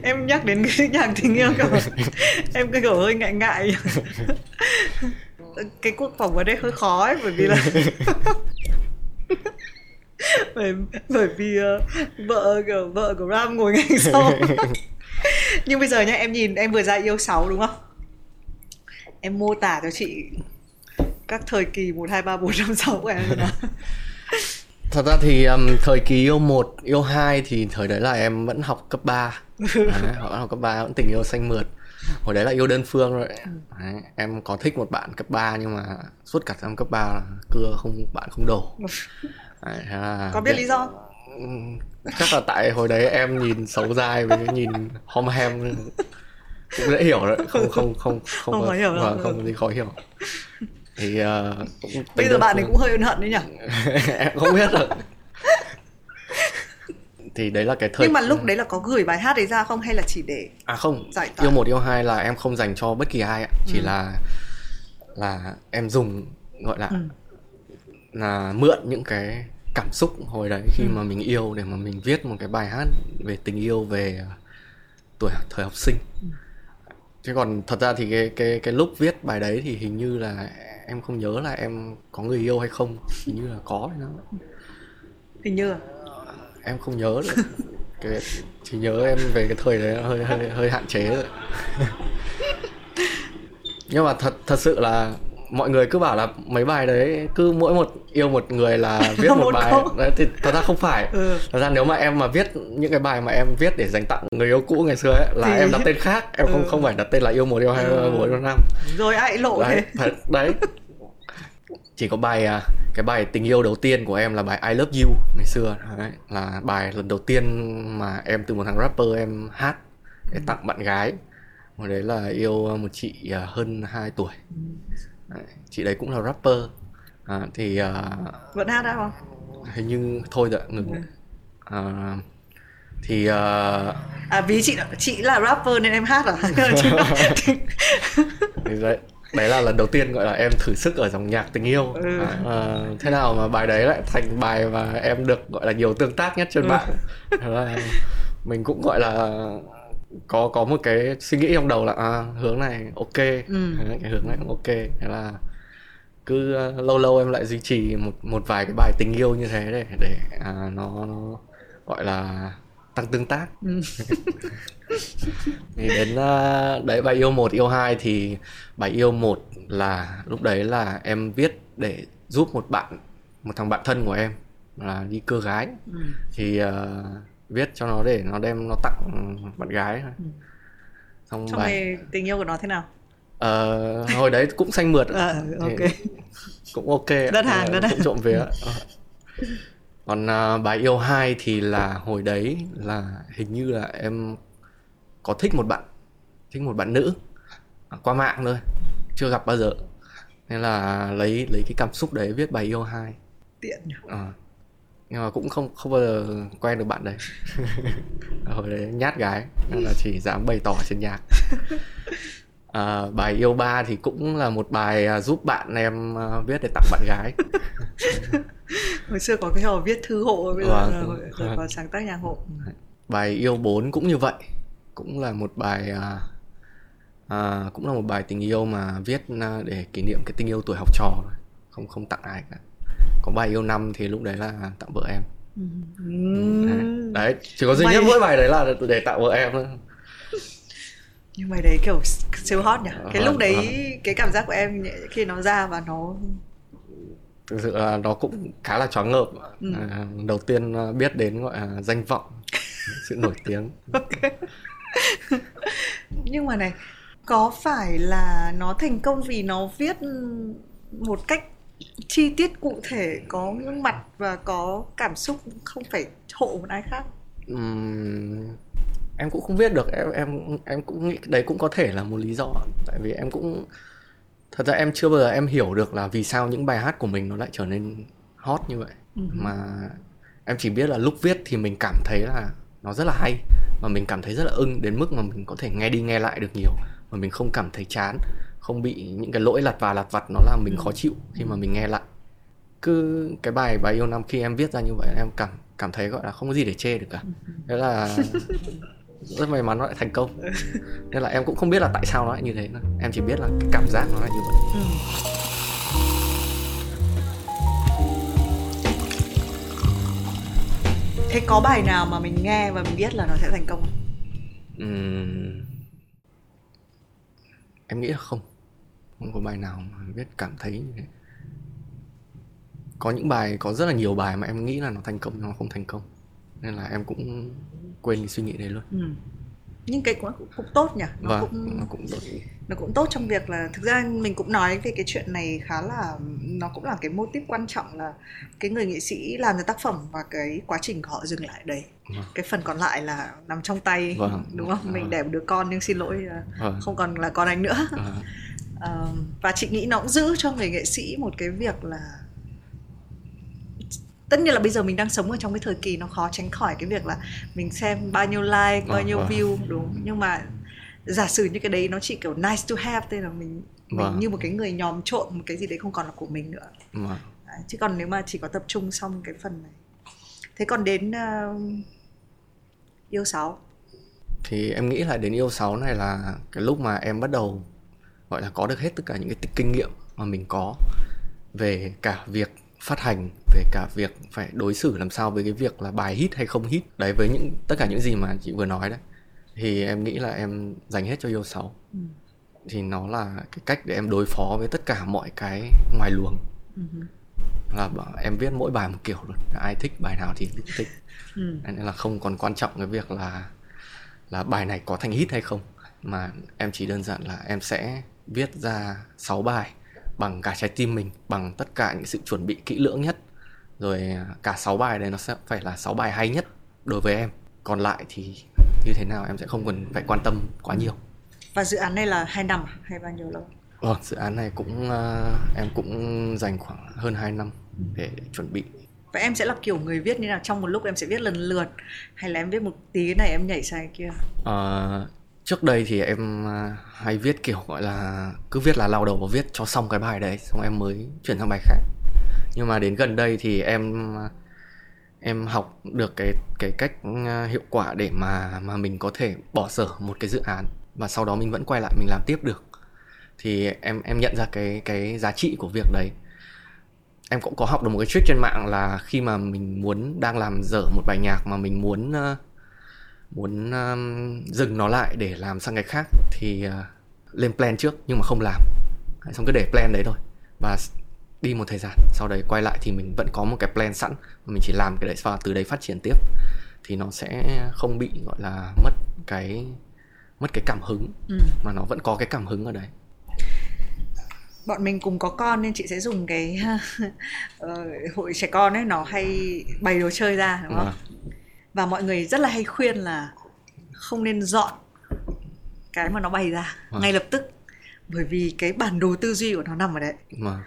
em nhắc đến cái nhạc tình yêu cơ em cứ kiểu hơi ngại ngại cái cuộc phỏng vấn đấy hơi khó ấy bởi vì là bởi bởi vì ờ, vợ kiểu vợ của Ram ngồi ngay sau. Nhưng bây giờ nhá em nhìn em vừa ra yêu sáu đúng không? Em mô tả cho chị các thời kỳ một hai ba bốn năm sáu của em Thật ra thì um, thời kỳ yêu 1, yêu 2 thì thời đấy là em vẫn học cấp 3 đấy, Vẫn học cấp 3, vẫn tình yêu xanh mượt Hồi đấy là yêu đơn phương rồi. Đấy, Em có thích một bạn cấp 3 nhưng mà suốt cả năm cấp 3 là cưa không bạn không đổ. Đấy, là có biết lý do? Ừm, Chắc là tại hồi đấy em nhìn xấu dai với nhìn hom hem. Cũng dễ hiểu đấy không không không không Không khó hiểu đâu. vâng, không gì khó hiểu. Thì uh, cũng bây giờ bạn ấy cũng hơi ân hận đấy nhỉ? Em không biết được thì đấy là cái thời nhưng mà lúc đấy là có gửi bài hát đấy ra không hay là chỉ để à không giải tỏa? yêu một yêu hai là em không dành cho bất kỳ ai ạ chỉ Ừ. là là em dùng gọi là Ừ. là mượn những cái cảm xúc hồi đấy khi Ừ. mà mình yêu để mà mình viết một cái bài hát về tình yêu về tuổi thời học sinh Ừ. chứ còn thật ra thì cái cái cái lúc viết bài đấy thì hình như là em không nhớ là em có người yêu hay không hình như là có sao hình như là em không nhớ được cái chỉ nhớ em về cái thời đấy hơi hơi hơi hạn chế rồi nhưng mà thật thật sự là mọi người cứ bảo là mấy bài đấy cứ mỗi một yêu một người là viết một Một bài câu. đấy thì thật ra không phải ừ. thật ra nếu mà em mà viết những cái bài mà em viết để dành tặng người yêu cũ ngày xưa ấy là Thì- em đặt tên khác em không Ừ. không phải đặt tên là yêu một yêu hai Ừ. yêu bốn yêu năm rồi ai lộ đấy thế thật đấy chỉ có bài à, cái bài tình yêu đầu tiên của em là bài I Love You ngày xưa. Đấy, là bài lần đầu tiên mà em từ một thằng rapper em hát để tặng bạn gái. Hồi đấy là yêu một chị à, hơn 2 tuổi. Đấy, chị đấy cũng là rapper. À, thì à, vẫn hát đã không? hình như thôi rồi ngừng. Ừ. à, thì à, à vì chị chị là rapper nên em hát à? Thì đấy đấy là lần đầu tiên gọi là em thử sức ở dòng nhạc tình yêu Ừ. à, thế nào mà bài đấy lại thành bài mà em được gọi là nhiều tương tác nhất trên Ừ. mạng là mình cũng gọi là có có một cái suy nghĩ trong đầu là à, hướng này ok Ừ. Cái hướng này cũng ok thế là cứ uh, lâu lâu em lại duy trì một một vài cái bài tình yêu như thế để để à, nó nó gọi là tăng tương tác Ừ. thì đến uh, đấy bài yêu một yêu hai thì bài yêu một là lúc đấy là em viết để giúp một bạn một thằng bạn thân của em là đi cưa gái Ừ. thì uh, viết cho nó để nó đem nó tặng bạn gái Ừ. xong trong bài tình yêu của nó thế nào Ờ, hồi đấy cũng xanh mượt à, ok cũng ok. Đất hàng, Ờ, đất hàng. trộm vía. Ờ. còn à, bài yêu hai thì là hồi đấy là hình như là em có thích một bạn thích một bạn nữ à, qua mạng thôi chưa gặp bao giờ. Nên là lấy lấy cái cảm xúc đấy viết bài yêu hai. Tiện nhỉ? Ờ. nhưng mà cũng không không bao giờ quen được bạn đấy. Hồi đấy nhát gái nên là chỉ dám bày tỏ trên nhạc. À, bài yêu ba thì cũng là một bài à, giúp bạn em à, viết để tặng bạn gái. Hồi xưa có cái hồi viết thư hộ bây giờ Vâng, là rồi có sáng tác nhạc hộ. Bài yêu bốn cũng như vậy cũng là một bài à, à, cũng là một bài tình yêu mà viết để kỷ niệm cái tình yêu tuổi học trò không không tặng ai cả. Có bài yêu năm thì lúc đấy là tặng vợ em. Ừm. đấy. Chỉ có duy Bài- nhất mỗi bài đấy là để tặng vợ em thôi. Nhưng mà đấy kiểu siêu hot nhỉ? Cái Vâng, lúc đấy vâng. cái cảm giác của em khi nó ra và nó thực sự là nó cũng khá là choáng ngợp. Ừ. à, đầu tiên à, biết đến gọi là danh vọng sự nổi tiếng. Ok nhưng mà này có phải là nó thành công vì nó viết một cách chi tiết cụ thể có gương mặt và có cảm xúc không phải hộ một ai khác? Em cũng không biết được em em em cũng nghĩ đấy cũng có thể là một lý do. Tại vì em cũng thật ra em chưa bao giờ em hiểu được là vì sao những bài hát của mình nó lại trở nên hot như vậy. Ừ. mà em chỉ biết là lúc viết thì mình cảm thấy là nó rất là hay và mình cảm thấy rất là ưng đến mức mà mình có thể nghe đi nghe lại được nhiều mà mình không cảm thấy chán không bị những cái lỗi lặt và lặt vặt nó làm mình khó chịu khi mà mình nghe lại. Cứ cái bài bài yêu năm khi em viết ra như vậy em cảm cảm thấy gọi là không có gì để chê được cả. Thế là rất may mắn nó lại thành công. Nên là em cũng không biết là tại sao nó lại như thế nữa. Em chỉ biết là cái cảm giác nó là như vậy thế có bài nào mà mình nghe và mình biết là nó sẽ thành công không? Ừm, em nghĩ là không không có bài nào mà viết cảm thấy như thế có những bài có rất là nhiều bài mà em nghĩ là nó thành công nhưng nó không thành công nên là em cũng quên cái suy nghĩ đấy luôn Ừ. nhưng cái cũng, cũng tốt nhỉ nó và cũng nó cũng tốt nó cũng tốt trong việc là thực ra mình cũng nói về cái chuyện này khá là nó cũng là cái mô típ quan trọng là cái người nghệ sĩ làm ra tác phẩm và cái quá trình của họ dừng lại đấy Vâng. cái phần còn lại là nằm trong tay Vâng. đúng không mình Vâng. đẻ một đứa con nhưng xin lỗi là Vâng. không còn là con anh nữa Ờ, Ờ, và chị nghĩ nó cũng giữ cho người nghệ sĩ một cái việc là tất nhiên là bây giờ mình đang sống ở trong cái thời kỳ nó khó tránh khỏi cái việc là mình xem bao nhiêu like bao Vâng, nhiêu vâng. view đúng nhưng mà giả sử như cái đấy nó chỉ kiểu nice to have thế là mình mình Vâng. như một cái người nhòm trộn một cái gì đấy không còn là của mình nữa đấy. chứ còn nếu mà chỉ có tập trung xong cái phần này thế còn đến ờ, yêu sáu thì em nghĩ là đến yêu 6 này là cái lúc mà em bắt đầu gọi là có được hết tất cả những cái kinh nghiệm mà mình có về cả việc phát hành về cả việc phải đối xử làm sao với cái việc là bài hit hay không hit. Đấy với những tất cả những gì mà chị vừa nói đấy. Thì em nghĩ là em dành hết cho yêu 6 Ừ. thì nó là cái cách để em đối phó với tất cả mọi cái ngoài luồng. Ừ. là em viết mỗi bài một kiểu luôn. Ai thích bài nào thì thích Ừ. nên là không còn quan trọng cái việc là là bài này có thành hit hay không. Mà em chỉ đơn giản là em sẽ viết ra 6 bài bằng cả trái tim mình bằng tất cả những sự chuẩn bị kỹ lưỡng nhất. Rồi à, cả 6 bài đấy nó sẽ phải là 6 bài hay nhất đối với em. Còn lại thì như thế nào em sẽ không cần phải quan tâm quá nhiều. Và dự án này là hai năm à? hay bao nhiêu lâu? Vâng, dự án này cũng à, em cũng dành khoảng hơn 2 năm để chuẩn bị. Và em sẽ là kiểu người viết như nào? Trong một lúc em sẽ viết lần lượt hay là em viết một tí này em nhảy sang kia. Ờ, trước đây thì em à, hay viết kiểu gọi là cứ viết là lao đầu và viết cho xong cái bài đấy xong em mới chuyển sang bài khác. Nhưng mà đến gần đây thì em à, em học được cái cái cách à, hiệu quả để mà mà mình có thể bỏ dở một cái dự án và sau đó mình vẫn quay lại mình làm tiếp được. Thì em em nhận ra cái cái giá trị của việc đấy. Em cũng có học được một cái trick trên mạng là khi mà mình muốn đang làm dở một bài nhạc mà mình muốn uh, muốn um, dừng nó lại để làm sang cái khác thì uh, lên plan trước nhưng mà không làm. Xong cứ để plan đấy thôi và đi một thời gian. Sau đấy quay lại thì mình vẫn có một cái plan sẵn. Mà mình chỉ làm cái đấy và từ đấy phát triển tiếp. Thì nó sẽ không bị gọi là mất cái mất cái cảm hứng. Ừ. mà nó vẫn có cái cảm hứng ở đấy. Bọn mình cùng có con nên chị sẽ dùng cái uh, hội trẻ con ấy nó hay bày đồ chơi ra đúng không? Vâng. Và mọi người rất là hay khuyên là không nên dọn cái mà nó bày ra Vâng. ngay lập tức bởi vì cái bản đồ tư duy của nó nằm ở đấy Vâng.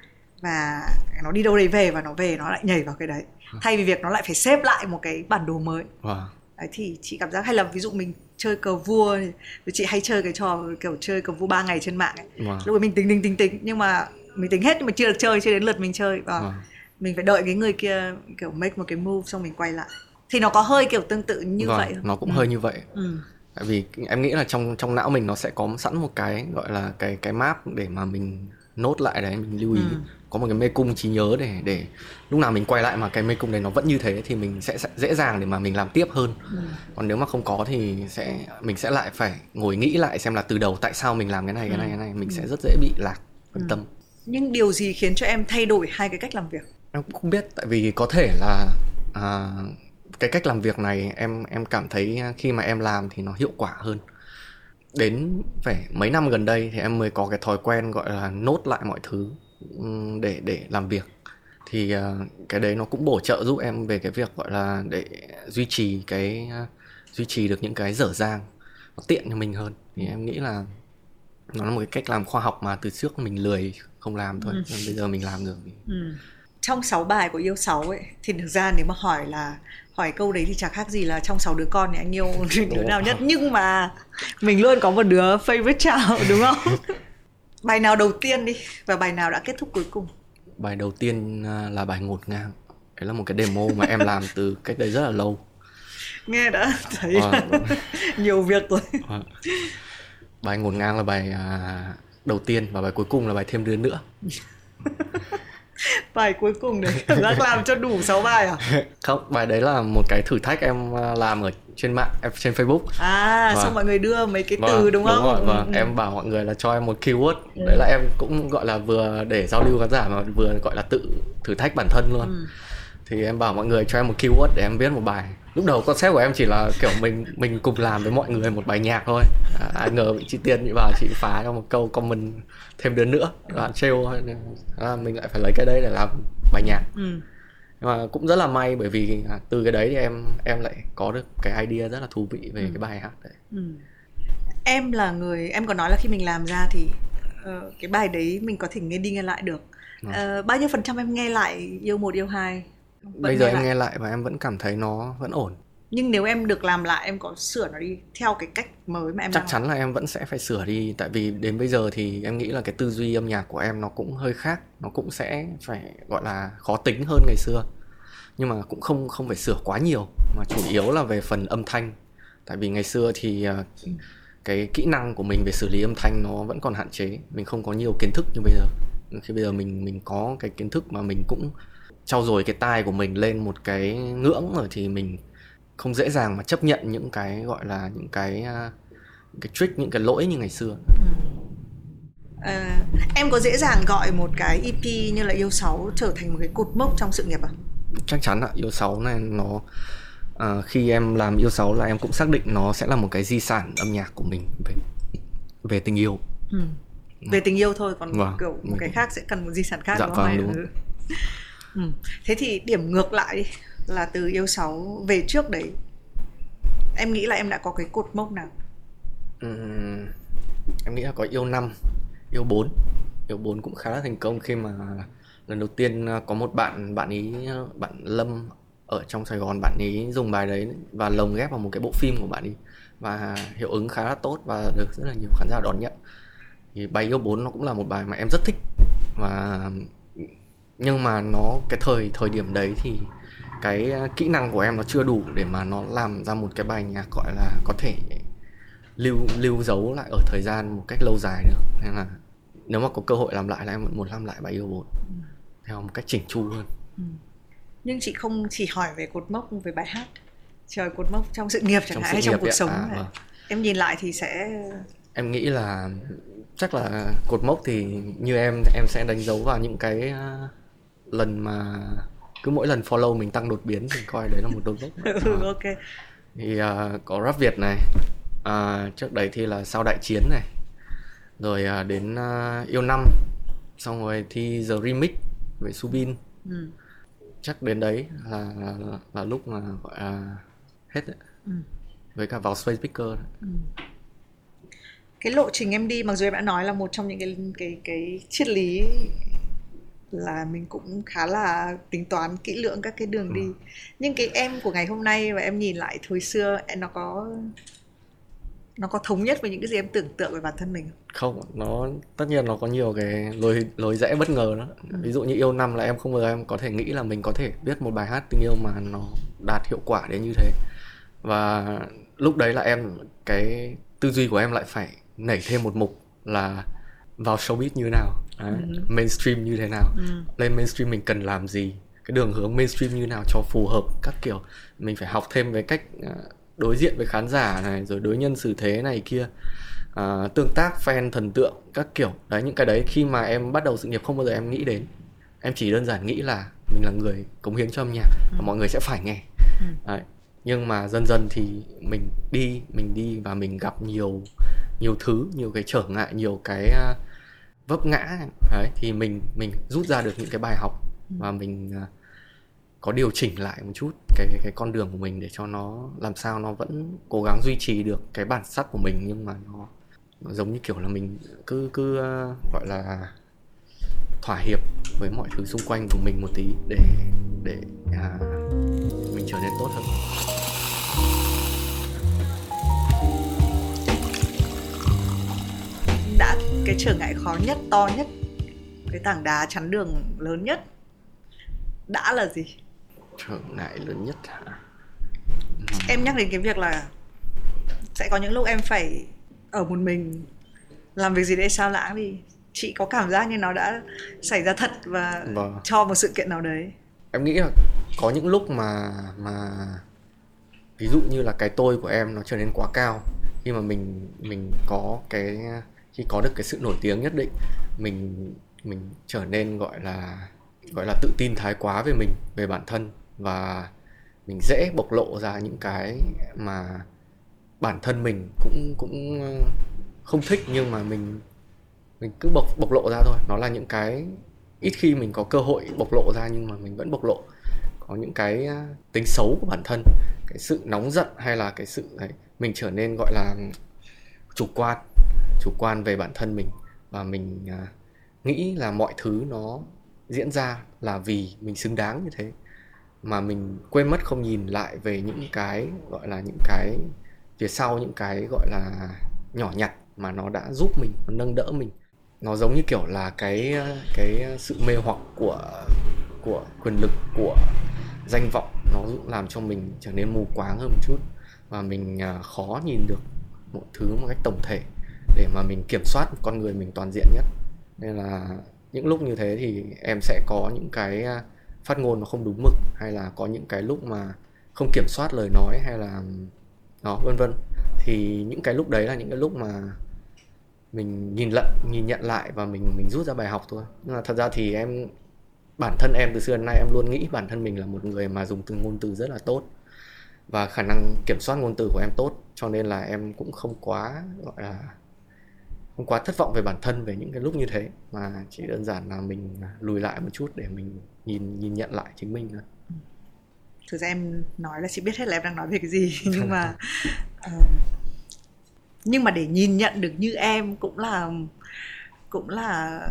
và nó đi đâu đấy về và nó về nó lại nhảy vào cái đấy thay vì việc nó lại phải xếp lại một cái bản đồ mới Vâng. đấy thì chị cảm giác hay là ví dụ mình chơi cờ vua thì chị hay chơi cái trò kiểu chơi cờ vua ba ngày trên mạng ấy Vâng. lúc ấy mình tính tính tính tính nhưng mà mình tính hết nhưng mà chưa được chơi chưa đến lượt mình chơi và Vâng. mình phải đợi cái người kia kiểu make một cái move xong mình quay lại thì nó có hơi kiểu tương tự như Vâng, vậy không? nó cũng ừ. hơi như vậy ừ. tại vì em nghĩ là trong trong não mình nó sẽ có sẵn một cái gọi là cái cái map để mà mình nốt lại đấy mình lưu ý Ừ. có một cái mê cung trí nhớ để để lúc nào mình quay lại mà cái mê cung đấy nó vẫn như thế thì mình sẽ, sẽ dễ dàng để mà mình làm tiếp hơn Ừ. còn nếu mà không có thì sẽ mình sẽ lại phải ngồi nghĩ lại xem là từ đầu tại sao mình làm cái này cái này cái này mình sẽ rất dễ bị lạc phân tâm nhưng điều gì khiến cho em thay đổi hai cái cách làm việc em cũng không biết tại vì có thể là à, cái cách làm việc này em em cảm thấy khi mà em làm thì nó hiệu quả hơn đến phải mấy năm gần đây thì em mới có cái thói quen gọi là nốt lại mọi thứ để để làm việc thì à, cái đấy nó cũng bổ trợ giúp em về cái việc gọi là để duy trì cái à, duy trì được những cái dở dang nó tiện cho mình hơn thì em nghĩ là nó là một cái cách làm khoa học mà từ trước mình lười không làm thôi Ừ. Bây giờ mình làm được thì ừ. trong 6 bài của yêu 6 ấy thì thực ra nếu mà hỏi là hỏi câu đấy thì chả khác gì là trong 6 đứa con thì anh yêu đứa nào nhất. Nhưng mà mình luôn có một đứa favorite child đúng không? Bài nào đầu tiên đi và bài nào đã kết thúc cuối cùng? Bài đầu tiên à, là bài ngột ngang. Đấy là một cái demo mà em làm từ cách đây rất là lâu. Nghe đã thấy Ờ, nhiều việc rồi. Ờ. bài ngột ngang là bài à, đầu tiên và bài cuối cùng là bài thêm đứa nữa bài cuối cùng đấy cảm giác làm cho đủ 6 bài à không bài đấy là một cái thử thách em à, làm ở trên mạng em trên facebook à Vâng. xong mọi người đưa mấy cái Vâng, từ đúng không rồi, Ừ, vâng. ừ. em bảo mọi người là cho em một keyword đấy là em cũng gọi là vừa để giao lưu khán giả mà vừa gọi là tự thử thách bản thân luôn Ừ. thì em bảo mọi người cho em một keyword để em viết một bài lúc đầu concept của em chỉ là kiểu mình mình cùng làm với mọi người một bài nhạc thôi à, ai ngờ bị chị tiên bảo chị phá cho một câu comment thêm đứa nữa bạn trêu thôi. À, mình lại phải lấy cái đấy để làm bài nhạc Ừ. nhưng mà cũng rất là may bởi vì à, từ cái đấy thì em em lại có được cái idea rất là thú vị về cái bài hát đấy Ừ. em là người em có nói là khi mình làm ra thì ờ, cái bài đấy mình có thể nghe đi nghe lại được. Ờ, bao nhiêu phần trăm em nghe lại yêu một yêu hai bây giờ em lại. nghe lại và em vẫn cảm thấy nó vẫn ổn. Nhưng nếu em được làm lại em có sửa nó đi theo cái cách mới mà em chắc đang chắn là em vẫn sẽ phải sửa đi. Tại vì đến bây giờ thì em nghĩ là cái tư duy âm nhạc của em nó cũng hơi khác. Nó cũng sẽ phải gọi là khó tính hơn ngày xưa. Nhưng mà cũng không không phải sửa quá nhiều mà chủ yếu là về phần âm thanh. Tại vì ngày xưa thì à, cái kỹ năng của mình về xử lý âm thanh nó vẫn còn hạn chế. Mình không có nhiều kiến thức như bây giờ. Khi bây giờ mình mình có cái kiến thức mà mình cũng trau dồi cái tai của mình lên một cái ngưỡng rồi thì mình không dễ dàng mà chấp nhận những cái gọi là những cái à, những cái trick những cái lỗi như ngày xưa Ờ, em có dễ dàng gọi một cái EP như là yêu sáu trở thành một cái cột mốc trong sự nghiệp à chắc chắn ạ yêu sáu này nó à, khi em làm yêu sáu là em cũng xác định nó sẽ là một cái di sản âm nhạc của mình về về tình yêu ừ. về tình yêu thôi còn Vâng. kiểu một cái khác sẽ cần một di sản khác Dạ đúng không vâng, đúng ừ. Thế thì điểm ngược lại đi là từ yêu sáu về trước đấy em nghĩ là em đã có cái cột mốc nào? Ừm, em nghĩ là có yêu năm yêu bốn. Yêu bốn cũng khá là thành công khi mà lần đầu tiên à, có một bạn bạn ý à, bạn Lâm ở trong Sài Gòn bạn ý dùng bài đấy và lồng ghép vào một cái bộ phim của bạn ý và hiệu ứng khá là tốt và được rất là nhiều khán giả đón nhận. Thì bài yêu bốn nó cũng là một bài mà em rất thích và nhưng mà nó cái thời thời điểm đấy thì cái à, kỹ năng của em nó chưa đủ để mà nó làm ra một cái bài nhạc gọi là có thể lưu lưu giấu lại ở thời gian một cách lâu dài được. Nên là nếu mà có cơ hội làm lại là em vẫn muốn làm lại bài yêu bốn theo một cách chỉnh chu hơn. Nhưng chị không chỉ hỏi về cột mốc về bài hát. Trời cột mốc trong sự nghiệp chẳng Trong hạn hay trong cuộc sống À, vâng. em nhìn lại thì sẽ em nghĩ là chắc là cột mốc thì như em em sẽ đánh dấu vào những cái à, lần mà cứ mỗi lần follow mình tăng đột biến thì coi đấy là một đột mốc ừ, À. ok thì à, có rap Việt này à, trước đấy thì là sau đại chiến này rồi à, đến à, yêu năm xong rồi thi The Remix về Subin ừ. chắc đến đấy là là, là lúc mà gọi là hết đấy. Ừ. với cả vào Space Picker đấy. cái lộ trình em đi mặc dù em đã nói là một trong những cái cái cái triết lý là mình cũng khá là tính toán kỹ lưỡng các cái đường đi. Nhưng cái em của ngày hôm nay và em nhìn lại hồi xưa nó có nó có thống nhất với những cái gì em tưởng tượng về bản thân mình không? nó tất nhiên nó có nhiều cái lối lối rẽ bất ngờ đó. Ví dụ như yêu năm là em không ngờ em có thể nghĩ là mình có thể viết một bài hát tình yêu mà nó đạt hiệu quả đến như thế. Và lúc đấy là em cái tư duy của em lại phải nảy thêm một mục là vào showbiz như nào đấy, mainstream như thế nào? Lên mainstream mình cần làm gì? Cái đường hướng mainstream như nào cho phù hợp? Các kiểu mình phải học thêm về cách à, đối diện với khán giả này rồi đối nhân xử thế này kia à, tương tác fan thần tượng các kiểu. Đấy những cái đấy khi mà em bắt đầu sự nghiệp không bao giờ em nghĩ đến. Em chỉ đơn giản nghĩ là mình là người cống hiến cho âm nhạc và mọi người sẽ phải nghe. Đấy. nhưng mà dần dần thì mình đi mình đi và mình gặp nhiều nhiều thứ nhiều cái trở ngại nhiều cái à, vấp ngã. Đấy thì mình mình rút ra được những cái bài học và mình à, có điều chỉnh lại một chút cái cái con đường của mình để cho nó làm sao nó vẫn cố gắng duy trì được cái bản sắc của mình nhưng mà nó, nó giống như kiểu là mình cứ cứ uh, gọi là thỏa hiệp với mọi thứ xung quanh của mình một tí để để uh, mình trở nên tốt hơn cái trở ngại khó nhất to nhất cái tảng đá chắn đường lớn nhất đã là gì? Trở ngại lớn nhất hả? Em nhắc đến cái việc là sẽ có những lúc em phải ở một mình làm việc gì để sao lãng đi. Chị có cảm giác như nó đã xảy ra thật và Vâng. cho một sự kiện nào đấy? Em nghĩ là có những lúc mà mà ví dụ như là cái tôi của em nó trở nên quá cao khi mà mình mình có cái khi có được cái sự nổi tiếng nhất định, mình mình trở nên gọi là gọi là tự tin thái quá về mình, về bản thân và mình dễ bộc lộ ra những cái mà bản thân mình cũng cũng ờ, không thích nhưng mà mình mình cứ bộc bộc lộ ra thôi. Nó là những cái, ít khi mình có cơ hội bộc lộ ra nhưng mà mình vẫn bộc lộ. Có những cái ờ, tính xấu của bản thân, cái sự nóng giận hay là cái sự, đấy, mình trở nên gọi là chủ quan chủ quan về bản thân mình và mình à, nghĩ là mọi thứ nó diễn ra là vì mình xứng đáng như thế. Mà mình quên mất không nhìn lại về những cái gọi là những cái phía sau những cái gọi là nhỏ nhặt mà nó đã giúp mình nó nâng đỡ mình. Nó giống như kiểu là cái à, cái sự mê hoặc của của quyền lực của danh vọng. Nó làm cho mình trở nên mù quáng hơn một chút và mình à, khó nhìn được một thứ một cách tổng thể để mà mình kiểm soát con người mình toàn diện nhất. Nên là những lúc như thế thì em sẽ có những cái à, phát ngôn nó không đúng mực, hay là có những cái lúc mà không kiểm soát lời nói hay là đó vân vân. Thì những cái lúc đấy là những cái lúc mà mình nhìn lận, nhìn nhận lại và mình mình rút ra bài học thôi. Nhưng mà thật ra thì em, bản thân em từ xưa đến nay em luôn nghĩ bản thân mình là một người mà dùng từ ngôn từ rất là tốt. Và khả năng kiểm soát ngôn từ của em tốt, cho nên là em cũng không quá, gọi là không quá thất vọng về bản thân về những cái lúc như thế mà chỉ đơn giản là mình lùi lại một chút để mình nhìn nhìn nhận lại chính mình thôi. Thực ra em nói là chị biết hết là em đang nói về cái gì nhưng mà uh, nhưng mà để nhìn nhận được như em cũng là cũng là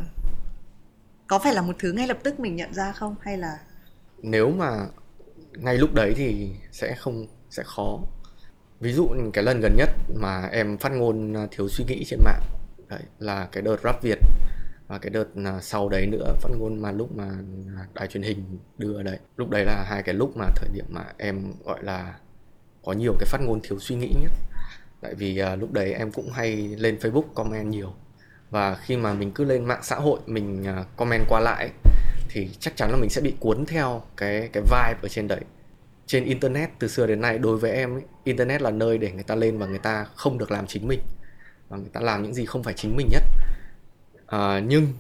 có phải là một thứ ngay lập tức mình nhận ra không? Hay là nếu mà ngay lúc đấy thì sẽ không sẽ khó. Ví dụ cái lần gần nhất mà em phát ngôn à, thiếu suy nghĩ trên mạng đấy, là cái đợt rap việt. Và cái đợt à, sau đấy nữa phát ngôn mà lúc mà à, đài truyền hình đưa đấy lúc đấy là hai cái lúc mà thời điểm mà em gọi là có nhiều cái phát ngôn thiếu suy nghĩ nhất. Tại vì à, lúc đấy em cũng hay lên facebook comment nhiều. Và khi mà mình cứ lên mạng xã hội mình à, comment qua lại thì chắc chắn là mình sẽ bị cuốn theo cái cái vibe ở trên đấy. Trên internet từ xưa đến nay đối với em ấy, internet là nơi để người ta lên và người ta không được làm chính mình và người ta làm những gì không phải chính mình nhất. À, nhưng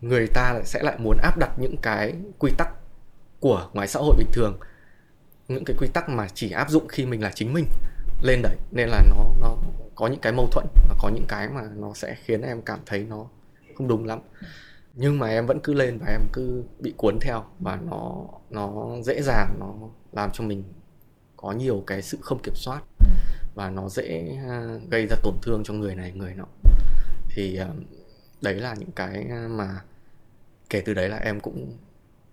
người ta sẽ lại muốn áp đặt những cái quy tắc của ngoài xã hội bình thường những cái quy tắc mà chỉ áp dụng khi mình là chính mình lên đấy. Nên là nó nó có những cái mâu thuẫn và có những cái mà nó sẽ khiến em cảm thấy nó không đúng lắm. Nhưng mà em vẫn cứ lên và em cứ bị cuốn theo và nó nó dễ dàng nó làm cho mình có nhiều cái sự không kiểm soát và nó dễ à, gây ra tổn thương cho người này người nọ. Thì à, đấy là những cái mà kể từ đấy là em cũng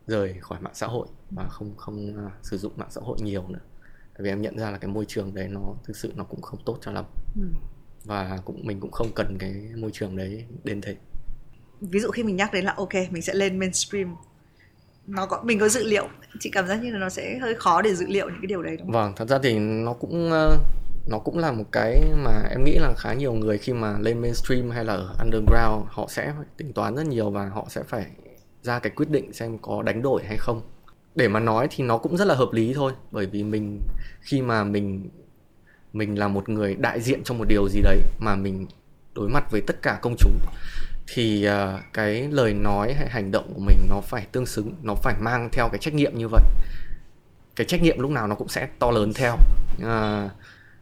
rời khỏi mạng xã hội và không không sử dụng mạng xã hội nhiều nữa. Tại vì em nhận ra là cái môi trường đấy nó thực sự nó cũng không tốt cho lắm. Ừ. và cũng mình cũng không cần cái môi trường đấy đến thế. Ví dụ khi mình nhắc đến là ok mình sẽ lên mainstream. Nó có mình có dự liệu. Chị cảm giác như là nó sẽ hơi khó để dự liệu những cái điều đấy đúng không? Vâng, thật ra thì nó cũng nó cũng là một cái mà em nghĩ là khá nhiều người khi mà lên mainstream hay là ở underground họ sẽ tính toán rất nhiều và họ sẽ phải ra cái quyết định xem có đánh đổi hay không. Để mà nói thì nó cũng rất là hợp lý thôi bởi vì mình khi mà mình mình là một người đại diện cho một điều gì đấy mà mình đối mặt với tất cả công chúng thì uh, cái lời nói hay hành động của mình nó phải tương xứng nó phải mang theo cái trách nhiệm như vậy. Cái trách nhiệm lúc nào nó cũng sẽ to lớn theo. Uh,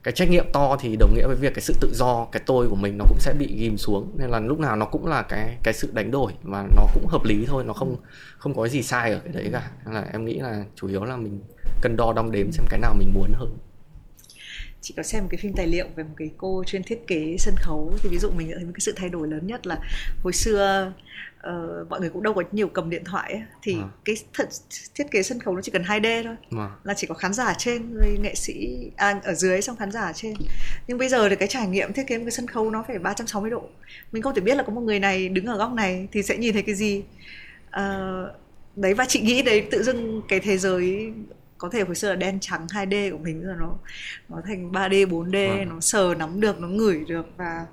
cái trách nhiệm to thì đồng nghĩa với việc cái sự tự do, cái tôi của mình nó cũng sẽ bị ghim xuống. Nên là lúc nào nó cũng là cái cái sự đánh đổi và nó cũng hợp lý thôi, nó không không có gì sai ở cái đấy cả. Nên là em nghĩ là chủ yếu là mình cân đo đong đếm xem cái nào mình muốn hơn. Chị có xem một cái phim tài liệu về một cái cô chuyên thiết kế sân khấu, thì ví dụ mình thấy một cái sự thay đổi lớn nhất là hồi xưa uh, mọi người cũng đâu có nhiều cầm điện thoại ấy, thì à. cái thật, thiết kế sân khấu nó chỉ cần 2D thôi à. là chỉ có khán giả trên rồi nghệ sĩ à, ở dưới xong khán giả ở trên nhưng bây giờ thì cái trải nghiệm thiết kế một cái sân khấu nó phải 360 độ mình không thể biết là có một người này đứng ở góc này thì sẽ nhìn thấy cái gì uh, đấy và chị nghĩ đấy tự dưng cái thế giới có thể hồi xưa là đen trắng 2D của mình giờ nó nó thành 3D 4D à. nó sờ nắm được nó ngửi được và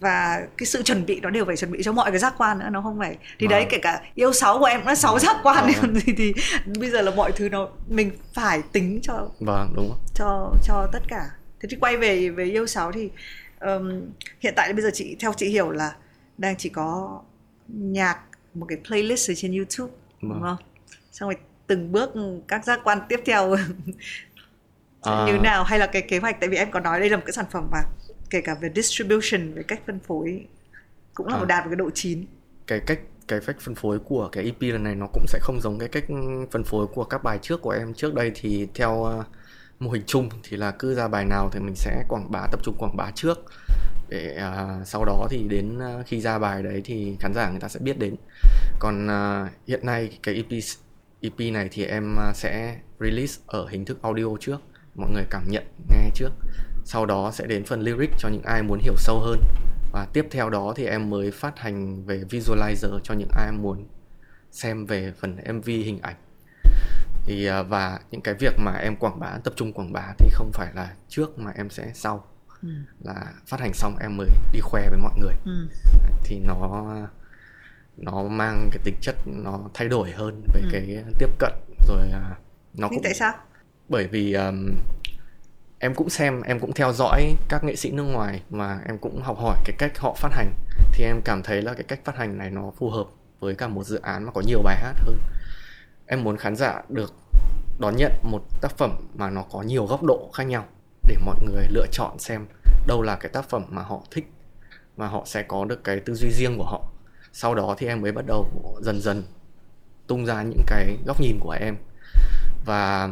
và cái sự chuẩn bị nó đều phải chuẩn bị cho mọi cái giác quan nữa nó không phải thì vâng. đấy kể cả yêu sáu của em nó sáu giác quan vâng. thì, thì bây giờ là mọi thứ nó mình phải tính cho vâng đúng cho cho tất cả thế thì quay về về yêu sáu thì um, hiện tại bây giờ chị theo chị hiểu là đang chỉ có nhạc một cái playlist ở trên YouTube vâng. đúng không xong rồi từng bước các giác quan tiếp theo à. như nào hay là cái kế hoạch tại vì em có nói đây là một cái sản phẩm mà kể cả về distribution về cách phân phối cũng là à. đạt một cái độ chín. Cái cách cái cách phân phối của cái EP lần này nó cũng sẽ không giống cái cách phân phối của các bài trước của em. Trước đây thì theo uh, mô hình chung thì là cứ ra bài nào thì mình sẽ quảng bá tập trung quảng bá trước. Để uh, sau đó thì đến uh, khi ra bài đấy thì khán giả người ta sẽ biết đến. Còn uh, hiện nay cái EP EP này thì em sẽ release ở hình thức audio trước. Mọi người cảm nhận nghe trước sau đó sẽ đến phần lyric cho những ai muốn hiểu sâu hơn và tiếp theo đó thì em mới phát hành về visualizer cho những ai muốn xem về phần MV hình ảnh thì à, và những cái việc mà em quảng bá tập trung quảng bá thì không phải là trước mà em sẽ sau ừ. là phát hành xong em mới đi khoe với mọi người ừ. thì nó nó mang cái tính chất nó thay đổi hơn về ừ. cái tiếp cận rồi à, nó Nhưng cũng tại sao bởi vì um, em cũng xem, em cũng theo dõi các nghệ sĩ nước ngoài mà em cũng học hỏi cái cách họ phát hành. Thì em cảm thấy là cái cách phát hành này nó phù hợp với cả một dự án mà có nhiều bài hát hơn. Em muốn khán giả được đón nhận một tác phẩm mà nó có nhiều góc độ khác nhau để mọi người lựa chọn xem đâu là cái tác phẩm mà họ thích và họ sẽ có được cái tư duy riêng của họ. Sau đó thì em mới bắt đầu dần dần tung ra những cái góc nhìn của em. Và